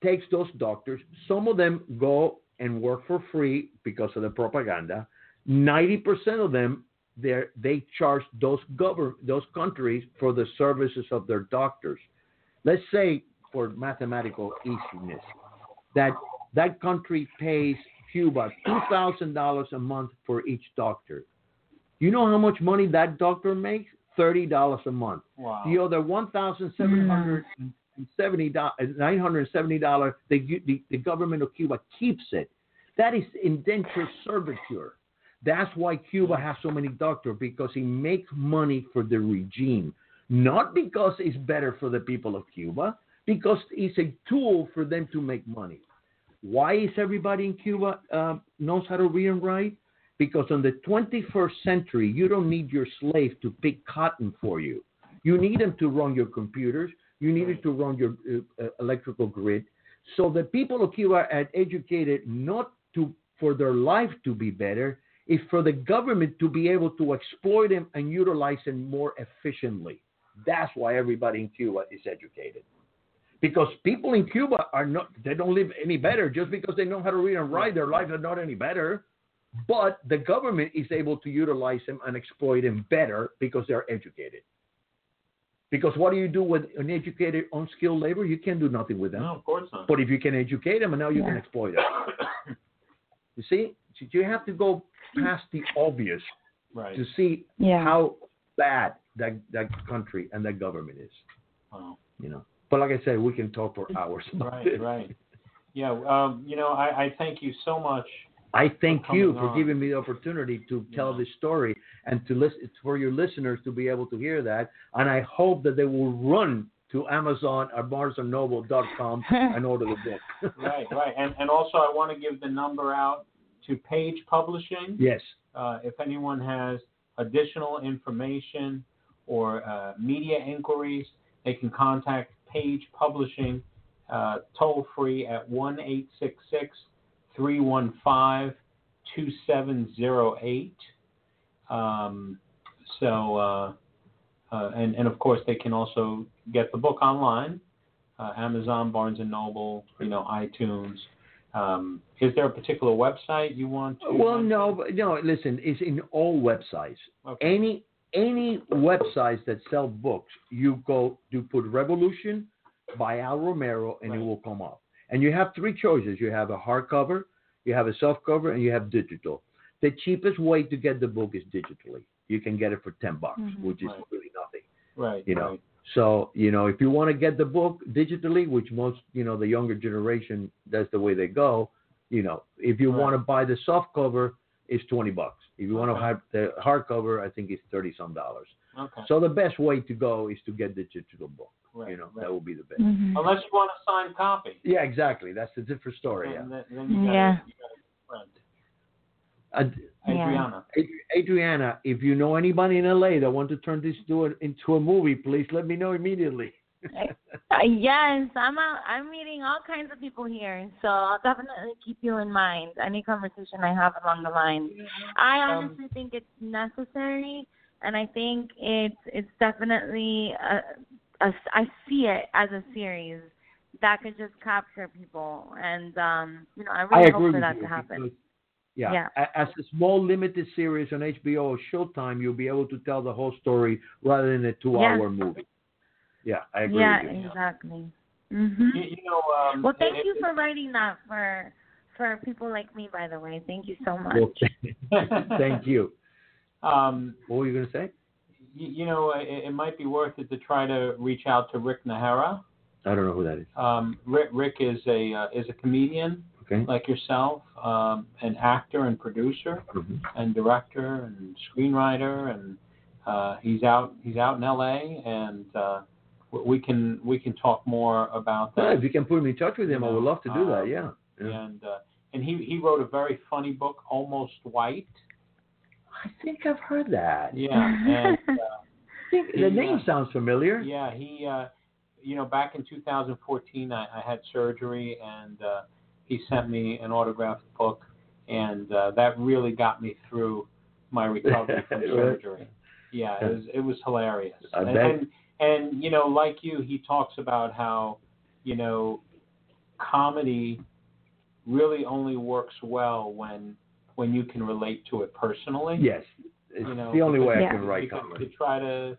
takes those doctors, some of them go and work for free because of the propaganda. 90% of them they they charge those govern those countries for the services of their doctors. Let's say for mathematical easiness that that country pays Cuba $2,000 a month for each doctor. You know how much money that doctor makes? $30 a month. Wow. The other one thousand seven hundred and seventy dollars, nine hundred and seventy dollars, the, the the government of Cuba keeps it. That is indentured servitude. That's why Cuba has so many doctors because he makes money for the regime, not because it's better for the people of Cuba, because it's a tool for them to make money. Why is everybody in Cuba uh, knows how to read and write? Because in the 21st century, you don't need your slave to pick cotton for you. You need them to run your computers. You needed to run your uh, uh, electrical grid. So the people of Cuba are educated not to for their life to be better, is for the government to be able to exploit them and utilize them more efficiently. That's why everybody in Cuba is educated. Because people in Cuba are not, they don't live any better just because they know how to read and write. Their lives are not any better. But the government is able to utilize them and exploit them better because they're educated. Because what do you do with uneducated, unskilled labor? You can't do nothing with them. No, of course not. But if you can educate them, and now you can exploit them. [coughs] you see, you have to go past the obvious Right. to see Yeah. how bad that that country and that government is. Wow. You know. But like I said, we can talk for [laughs] hours about Right, this. right. Yeah, um, you know, I, I thank you so much. I thank For you for on. giving me the opportunity to tell Yeah. this story and to listen for your listeners to be able to hear that. And I hope that they will run to Amazon or BarnesandNoble.com [laughs] and order the book. [laughs] Right, right. And, and also, I want to give the number out to Page Publishing. yes. Uh, if anyone has additional information or uh, media inquiries, they can contact Page Publishing uh, toll free at 1 866 315 2708. Um, So, uh, uh, and, and of course, they can also get the book online uh, Amazon, Barnes and Noble, you know, iTunes. Um, is there a particular website you want to? Well, mention? no, but no. Listen, it's in all websites. Okay. Any any websites that sell books, you go you put Revolution by Al Romero, and it will come up. And you have three choices. You have a hardcover, you have a softcover, and you have digital. The cheapest way to get the book is digitally. You can get it for ten bucks, Mhm. which is Right. really nothing. Right. you know. right. So, you know, if you want to get the book digitally, which most, you know, the younger generation, that's the way they go, you know, if you Right. want to buy the soft cover, it's 20 bucks. If you want to have the hardcover, I think it's 30 some dollars. Okay. So the best way to go is to get the digital book. right. you know, right. that would be the best. Mhm. Unless you want a signed copy. Yeah, exactly. That's a different story. Yeah. Then, then you got Yeah. a Yeah. Adriana. Ad- Adriana, if you know anybody in LA that want to turn this into a movie, please let me know immediately. [laughs] Uh, yes, I'm out, I'm meeting all kinds of people here, so I'll definitely keep you in mind. Any conversation I have along the line. I Um, honestly think it's necessary, and I think it's it's definitely a, a I see it as a series that could just capture people, and um, you know I I really agree hope for that to happen. Because, yeah, Yeah. as a small limited series on HBO or Showtime, you'll be able to tell the whole story rather than a two-hour movie. Yeah, I agree Yeah, with you. exactly. Mhm. You, you know. Um, Well, thank it- you for writing that for for people like me. By the way, thank you so much. Well, [laughs] thank you. Um, What were you going to say? you, you know, it, it might be worth it to try to reach out to Rick Najera. I don't know who that is. Um, Rick, Rick is a uh, is a comedian Okay. like yourself, um, an actor and producer. Mhm. and director and screenwriter, and uh, he's out he's out in L.A. and uh, we can we can talk more about Yeah, that. if you can put me in touch with him, I would love to do that. Um, Yeah. yeah. And uh, and he he wrote a very funny book, Almost White. I think I've heard that. Yeah, [laughs] and uh, I think the He, name uh, sounds familiar. yeah he uh, you know back in 2014 I, I had surgery and uh, he sent me an autographed book and uh, that really got me through my recovery [laughs] from surgery. Yeah, it was it was hilarious. And, and and you know, like you, he talks about how you know comedy really only works well when when you can relate to it personally. Yes. It's You know, the only way I can write comedy. To try to,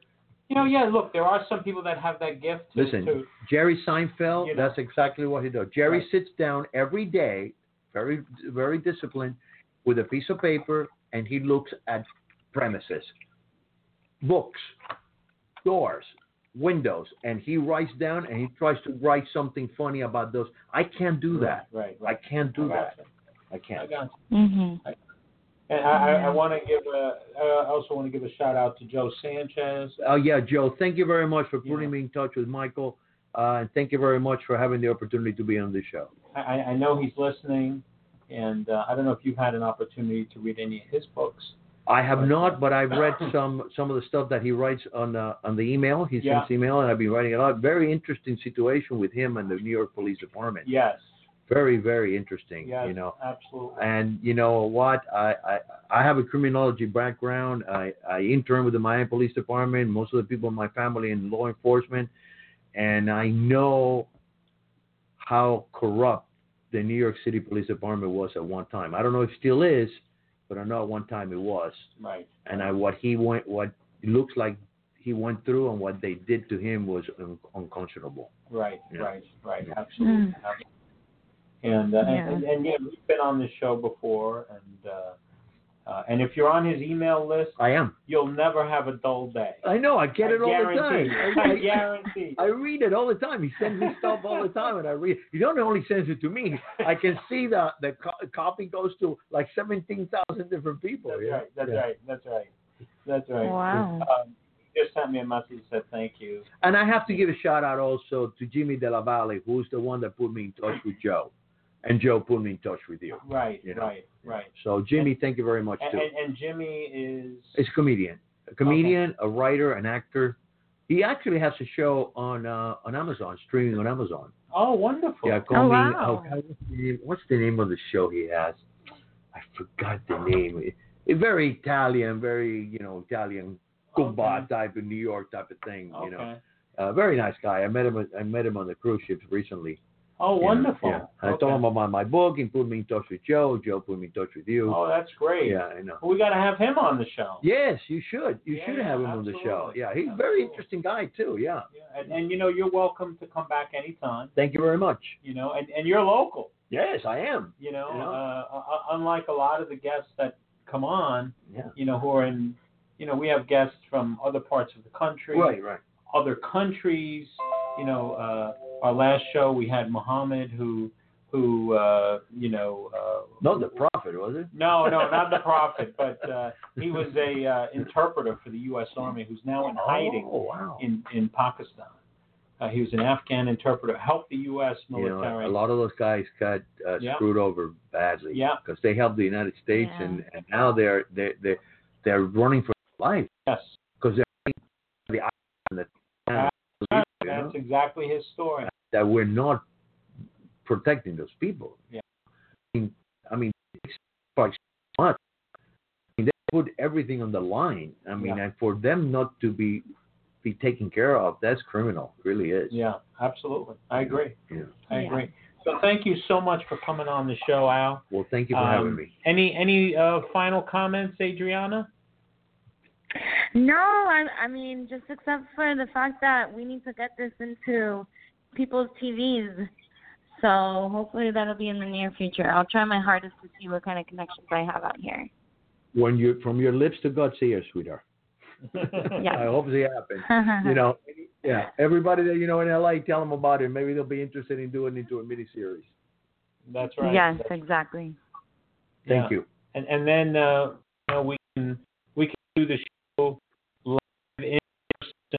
you know, yeah. Look, there are some people that have that gift. To, Listen, to Jerry Seinfeld, You know. that's exactly what he does. Jerry Right. sits down every day, very very disciplined, with a piece of paper, and he looks at premises, books, doors, windows, and he writes down and he tries to write something funny about those. I can't do that. Right, I right. can't do I that. you. I I can't. got you. mhm. And I, I, Yeah. I want to give a. I also want to give a shout out to Joe Sanchez. Oh yeah, Joe. Thank you very much for putting Yeah. me in touch with Michael, uh, and thank you very much for having the opportunity to be on this show. I, I- know he's listening, and uh, I don't know if you've had an opportunity to read any of his books, I have not, but I've read [coughs] some some of the stuff that he writes on uh, on the email. He Yeah. sends email, and I've been writing a lot. Very interesting situation with him and the New York Police Department. Yes. Very very interesting. Yes. You know, Absolutely. and you know what? I, I I have a criminology background. I I interned with the Miami Police Department. Most of the people in my family in law enforcement, and I know how corrupt the New York City Police Department was at one time. I don't know if it still is, but I know at one time it was. Right. And I what he went what it looks like he went through and what they did to him was un- unconscionable. Right. Yeah. Right. Right. Absolutely. Mm. And, uh, Yeah. and, and and yeah, we've been on this show before, and uh, uh, and if you're on his email list, I am. you'll never have a dull day. I know. I get I it all the time. I, I guarantee. I read it all the time. He sends me stuff all the time, and I read. He don't only sends it to me. I can see the the co- copy goes to like seventeen thousand different people. That's yeah? right. That's Yeah. right. That's right. That's right. Wow. Um, just sent me a message that said thank you. And I have to give a shout out also to Jimmy De La Valle, who's the one that put me in touch with Joe, and Joe put me in touch with you. Right. You know. Right. Right. So Jimmy, thank you very much And, too. and, and Jimmy is. He's a comedian, a comedian, a writer, an actor. He actually has a show on uh, on Amazon, streaming on Amazon. Oh, wonderful. Yeah, call Oh, me. wow. oh, what's, the name, what's the name of the show he has? I forgot the name. It, it very Italian, very you know Italian Cuba Okay. type of New York type of thing. You know, Okay. uh, very nice guy. I met him. I met him on the cruise ships recently. Oh, wonderful. Yeah. And I Okay. told him about my book. He put me in touch with Joe. Joe put me in touch with you. Oh, that's great. yeah, I know. Well, we got to have him on the show. Yes, you should. You Yeah, should have him on the show. Yeah, he's a very interesting guy too. Yeah. Yeah, and, and you know you're welcome to come back anytime. Thank you very much. You know, and, and you're local. Yes, I am. You know, You know? Uh, uh, unlike a lot of the guests that come on, Yeah. you know, who are in, you know, we have guests from other parts of the country, Right, right. Other countries. You know, uh, our last show we had Muhammad, who, who, uh, you know, uh, Not the prophet, was it? no, no, not the [laughs] prophet, but uh, he was a uh, interpreter for the U.S. Army who's now in hiding Oh, wow. in in Pakistan. Uh, he was an Afghan interpreter, helped the U.S. military. You military. know, a lot of those guys got uh, Yeah. screwed over badly. Yeah. Because they helped the United States, Yeah. and, and now they're they they they're running for their life yes, because they're the island that, you know, that's exactly his story. that we're not protecting those people. Yeah. I mean, I mean, it's like so much. I mean, they put everything on the line. I mean, Yeah. and for them not to be be taken care of, that's criminal. It really is. Yeah, absolutely. I agree. Yeah. I Yeah. agree. So thank you so much for coming on the show, Al. Well, thank you for Um, having me. Any any uh, final comments, Adriana? No, I, I mean, just except for the fact that we need to get this into people's TVs. So hopefully that'll be in the near future. I'll try my hardest to see what kind of connections I have out here. When you from your lips to God's ears, sweetheart. [laughs] I hope it happens. [laughs] you know, yeah. Everybody that you know in LA, tell them about it. Maybe they'll be interested in doing it into a mini series. That's right. Yes, That's- exactly. Thank yeah. you. And and then uh, you know, we can we can do the show live in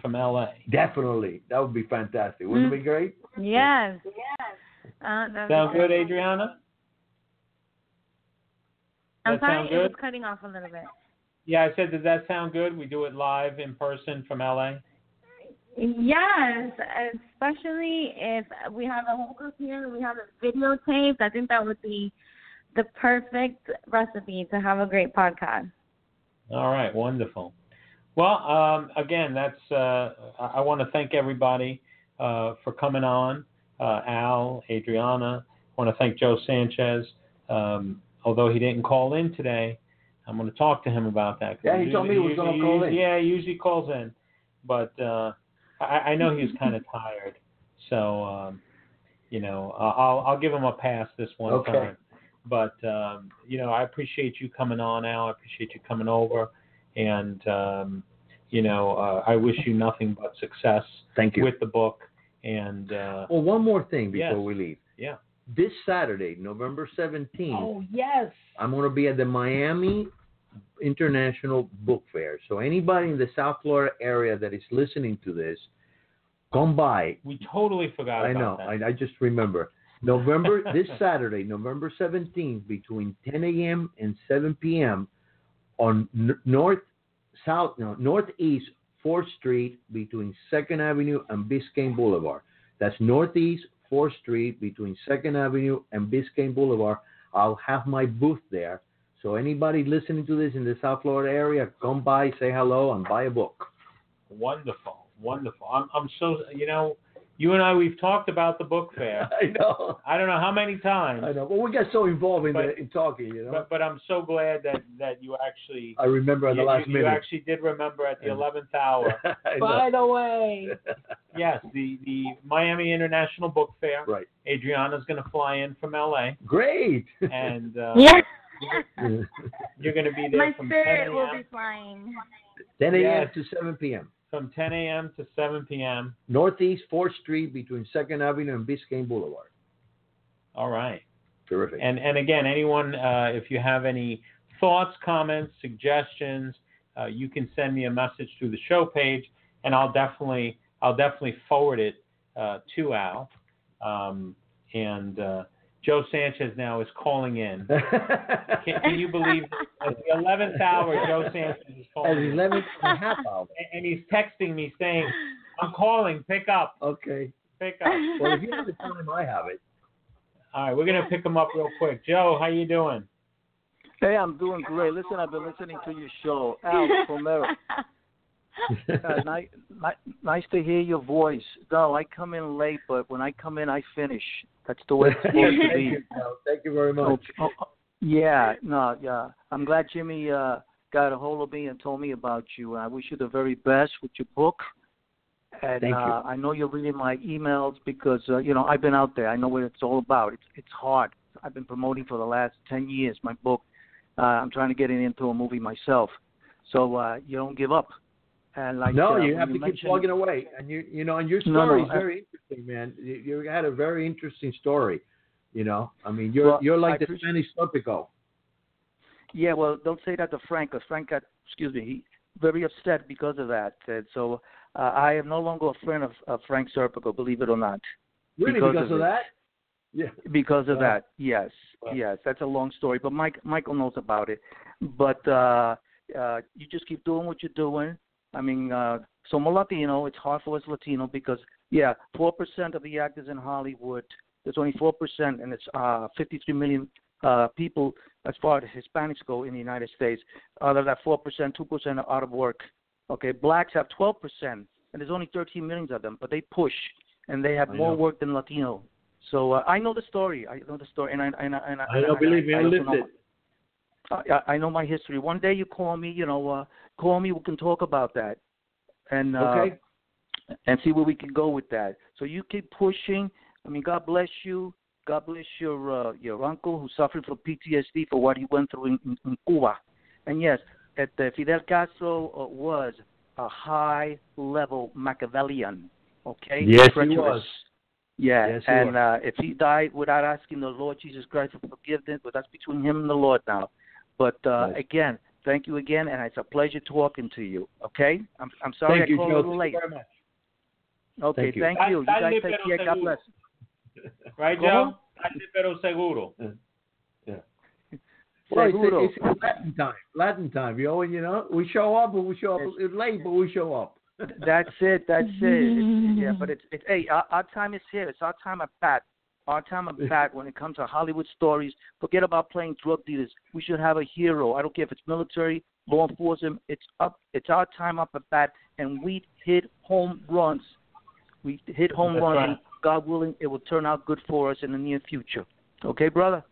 from LA. Definitely, that would be fantastic. Wouldn't it be great? Yes. Yes. Uh, that's Sound good, Adriana? I'm That sorry, sound it was cutting off a little bit. Yeah, I said, does that sound good? We do it live in person from LA. Yes, especially if we have a whole group here, and we have it videotaped. I think that would be the perfect recipe to have a great podcast. All right, wonderful. Well, um, again, that's. Uh, I, I want to thank everybody uh, for coming on. Uh, Al, Adriana. I want to thank Joe Sanchez. Um, although he didn't call in today, I'm going to talk to him about that. Yeah, he told me he was usually- gonna call in. Yeah, he usually calls in, but uh, I, I know he's [laughs] kind of tired. So, um, you know, I'll I'll give him a pass this one Okay. time. But um, you know, I appreciate you coming on, Al. I appreciate you coming over, and um, you know, uh, I wish you nothing but success Thank you. with the book. And uh, well, one more thing before Yes. we leave. yeah. This Saturday, November 17th, Oh yes. I'm going to be at the Miami International Book Fair. So anybody in the South Florida area that is listening to this, come by. We totally forgot I know. that. I, I just remember. November this [laughs] Saturday, November 17th, between 10 a.m. and 7 p.m. on north, south, no, northeast Fourth Street between Second Avenue and Biscayne Boulevard. That's northeast Fourth Street between Second Avenue and Biscayne Boulevard. I'll have my booth there. So anybody listening to this in the South Florida area, come by, say hello, and buy a book. Wonderful, wonderful. I'm I'm so you know, you and I we've talked about the book fair. [laughs] I know. I don't know how many times. I know. Well, we got so involved in, But- the, in talking, you know. But but I'm so glad that that you actually I remember at the you, last you, minute. you actually did remember at the [laughs] Yeah. eleventh hour. [laughs] By the way, yes, the the Miami International Book Fair. right. Adriana's going to fly in from LA, Great. and uh, Yeah. you're going to be there My from 10 spirit will a.m. be flying. 10 a.m. Yes. to 7 p.m. from 10 a.m. to 7 p.m. Northeast 4th Street between 2nd Avenue and Biscayne Boulevard. All right. Terrific. And and again, anyone, uh, if you have any thoughts, comments, suggestions, uh, you can send me a message through the show page, and I'll definitely I'll definitely forward it uh, to Al. Um, and uh, Joe Sanchez now is calling in. [laughs] Can, can you believe at the 11th hour, Joe Sanchez is calling? At calling in, 11 and a half hour. [laughs] and, and he's texting me saying, "I'm calling. Pick up. Okay. Pick up." Well, if you have the time, I have it. All right, we're gonna pick him up real quick. Joe, how you doing? Hey, I'm doing great. Listen, I've been listening to your show, Al Romero. [laughs] Uh, nice, nice to hear your voice. No, I come in late, but when I come in, I finish. That's the way it's [laughs] supposed to Thank be. you, Thank you very much. Oh, oh, yeah, no, yeah. I'm glad Jimmy uh, got a hold of me and told me about you. I wish you the very best with your book. And Thank you. uh, I know you're reading my emails because uh, you know I've been out there. I know what it's all about. It's it's hard. I've been promoting for the last ten years my book. Uh, I'm trying to get it into a movie myself. So uh, you don't give up. And like no, uh, you have to keep plugging away, and you you know, and your No, no, story is I- very interesting, man. You, you had a very interesting story. You know, I mean, you're Well, you're I like the appreciate- Spanish. Yeah, well, don't say that to Frank, because Frank got, excuse me, he very upset because of that. And so uh, I am no longer a friend of, of Frank Serpico, believe it or not. Really, Because because, of of that? Yeah. Because of Wow. that, yes, Wow. yes, that's a long story. But Mike, Michael knows about it. But uh, uh, you just keep doing what you're doing. I mean, uh, somos Latino. It's hard for us Latino because, yeah, four percent of the actors in Hollywood. There's only four percent, and it's uh, 53 million uh, people as far as Hispanics go in the United States. Out of that four percent, two percent are out of work. Okay, blacks have 12 percent, and there's only 13 millions of them, but they push, and they have I more know. work than Latino. So uh, I know the story. I know the story, and I and I, and I, I know. and Believe me, I also lived it. I, I know my history. One day you call me, you know, uh, call me. We can talk about that, and uh, Okay. and see where we can go with that. So you keep pushing. I mean, God bless you. God bless your uh, your uncle who suffered from PTSD for what he went through in, in, in Cuba. And yes, at uh, Fidel Castro uh, was a high level Machiavellian. Okay. Yes, he was. Yeah, Yes, he and was. uh, if he died without asking the Lord Jesus Christ for forgiveness, but that's between him and the Lord now. But uh, Yes. again, thank you again, and it's a pleasure talking to you. Okay, I'm I'm sorry Thank I you, called Joe. a little Thank late. you very much. Okay, Thank you. thank Dale- you. You dale, guys take pero care. God bless. [laughs] Right, Joe? Tarde pero seguro. [laughs] Well, Seguro. it's, it's Latin time. Latin time. You know, you know, we show up, but we show up Yes. late, but we show up. That's it. That's it. It's, yeah, but it's it's hey, our, our time is here. It's our time at bat. Our time at [laughs] bat when it comes to Hollywood stories. Forget about playing drug dealers. We should have a hero. I don't care if it's military, law enforcement. It's up. It's our time up at bat, and we hit home runs. We hit home That's runs, right. and God willing, it will turn out good for us in the near future. Okay, brother.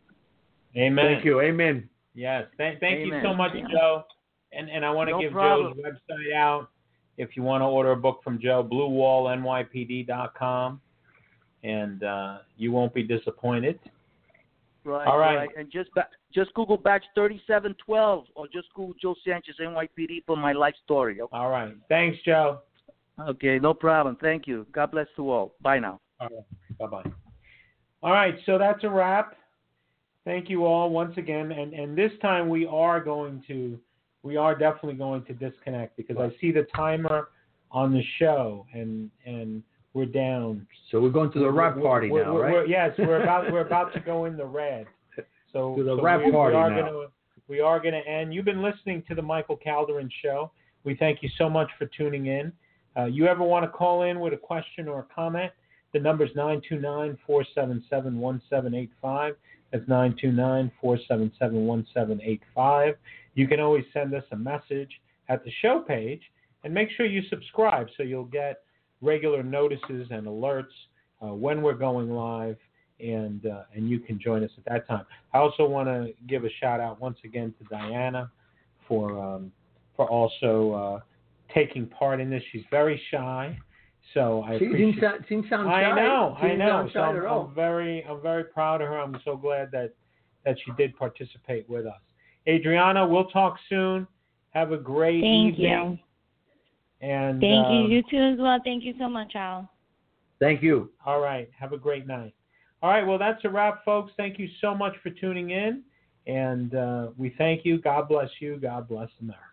Amen. Thank you. Amen. Yes. Thank, thank you so much, Yeah. Joe. And and I want to No give problem. Joe's website out if you want to order a book from Joe, bluewallnypd.com, and uh, you won't be disappointed. Right. All right. And just ba- just Google batch thirty seven twelve, or just Google Joe Sanchez NYPD for my life story. Okay? All right. Thanks, Joe. Okay, no problem. Thank you. God bless to all. Bye now. All right. Bye bye. All right. So that's a wrap. Thank you all once again. And and this time we are going to we are definitely going to disconnect because I see the timer on the show and and we're down. So we're going to the rap party we're- now, we're- right? we're- yes, we're about we're [laughs] about to go in the red. So To the so rap we, party we are now. Gonna, we are going to end. You've been listening to the Michael Calderin Show. We thank you so much for tuning in. Uh, you ever want to call in with a question or a comment? The number is 929 477 1785. That's 929 477 1785. You can always send us a message at the show page and make sure you subscribe so you'll get regular notices and alerts uh, when we're going live and uh, and you can join us at that time. I also want to give a shout out once again to Diana for um, for also uh, taking part in this. She's very shy, so I she appreciate. Didn't, she didn't sound shy. I know, she I know. So I'm. I'm very, I'm very proud of her. I'm so glad that that she did participate with us. Adriana, we'll talk soon. Have a great Thank evening. you. And Thank um, you. You too as well. Thank you so much, Al. Thank you. All right. Have a great night. All right. Well, that's a wrap, folks. Thank you so much for tuning in. And uh, we thank you. God bless you. God bless America.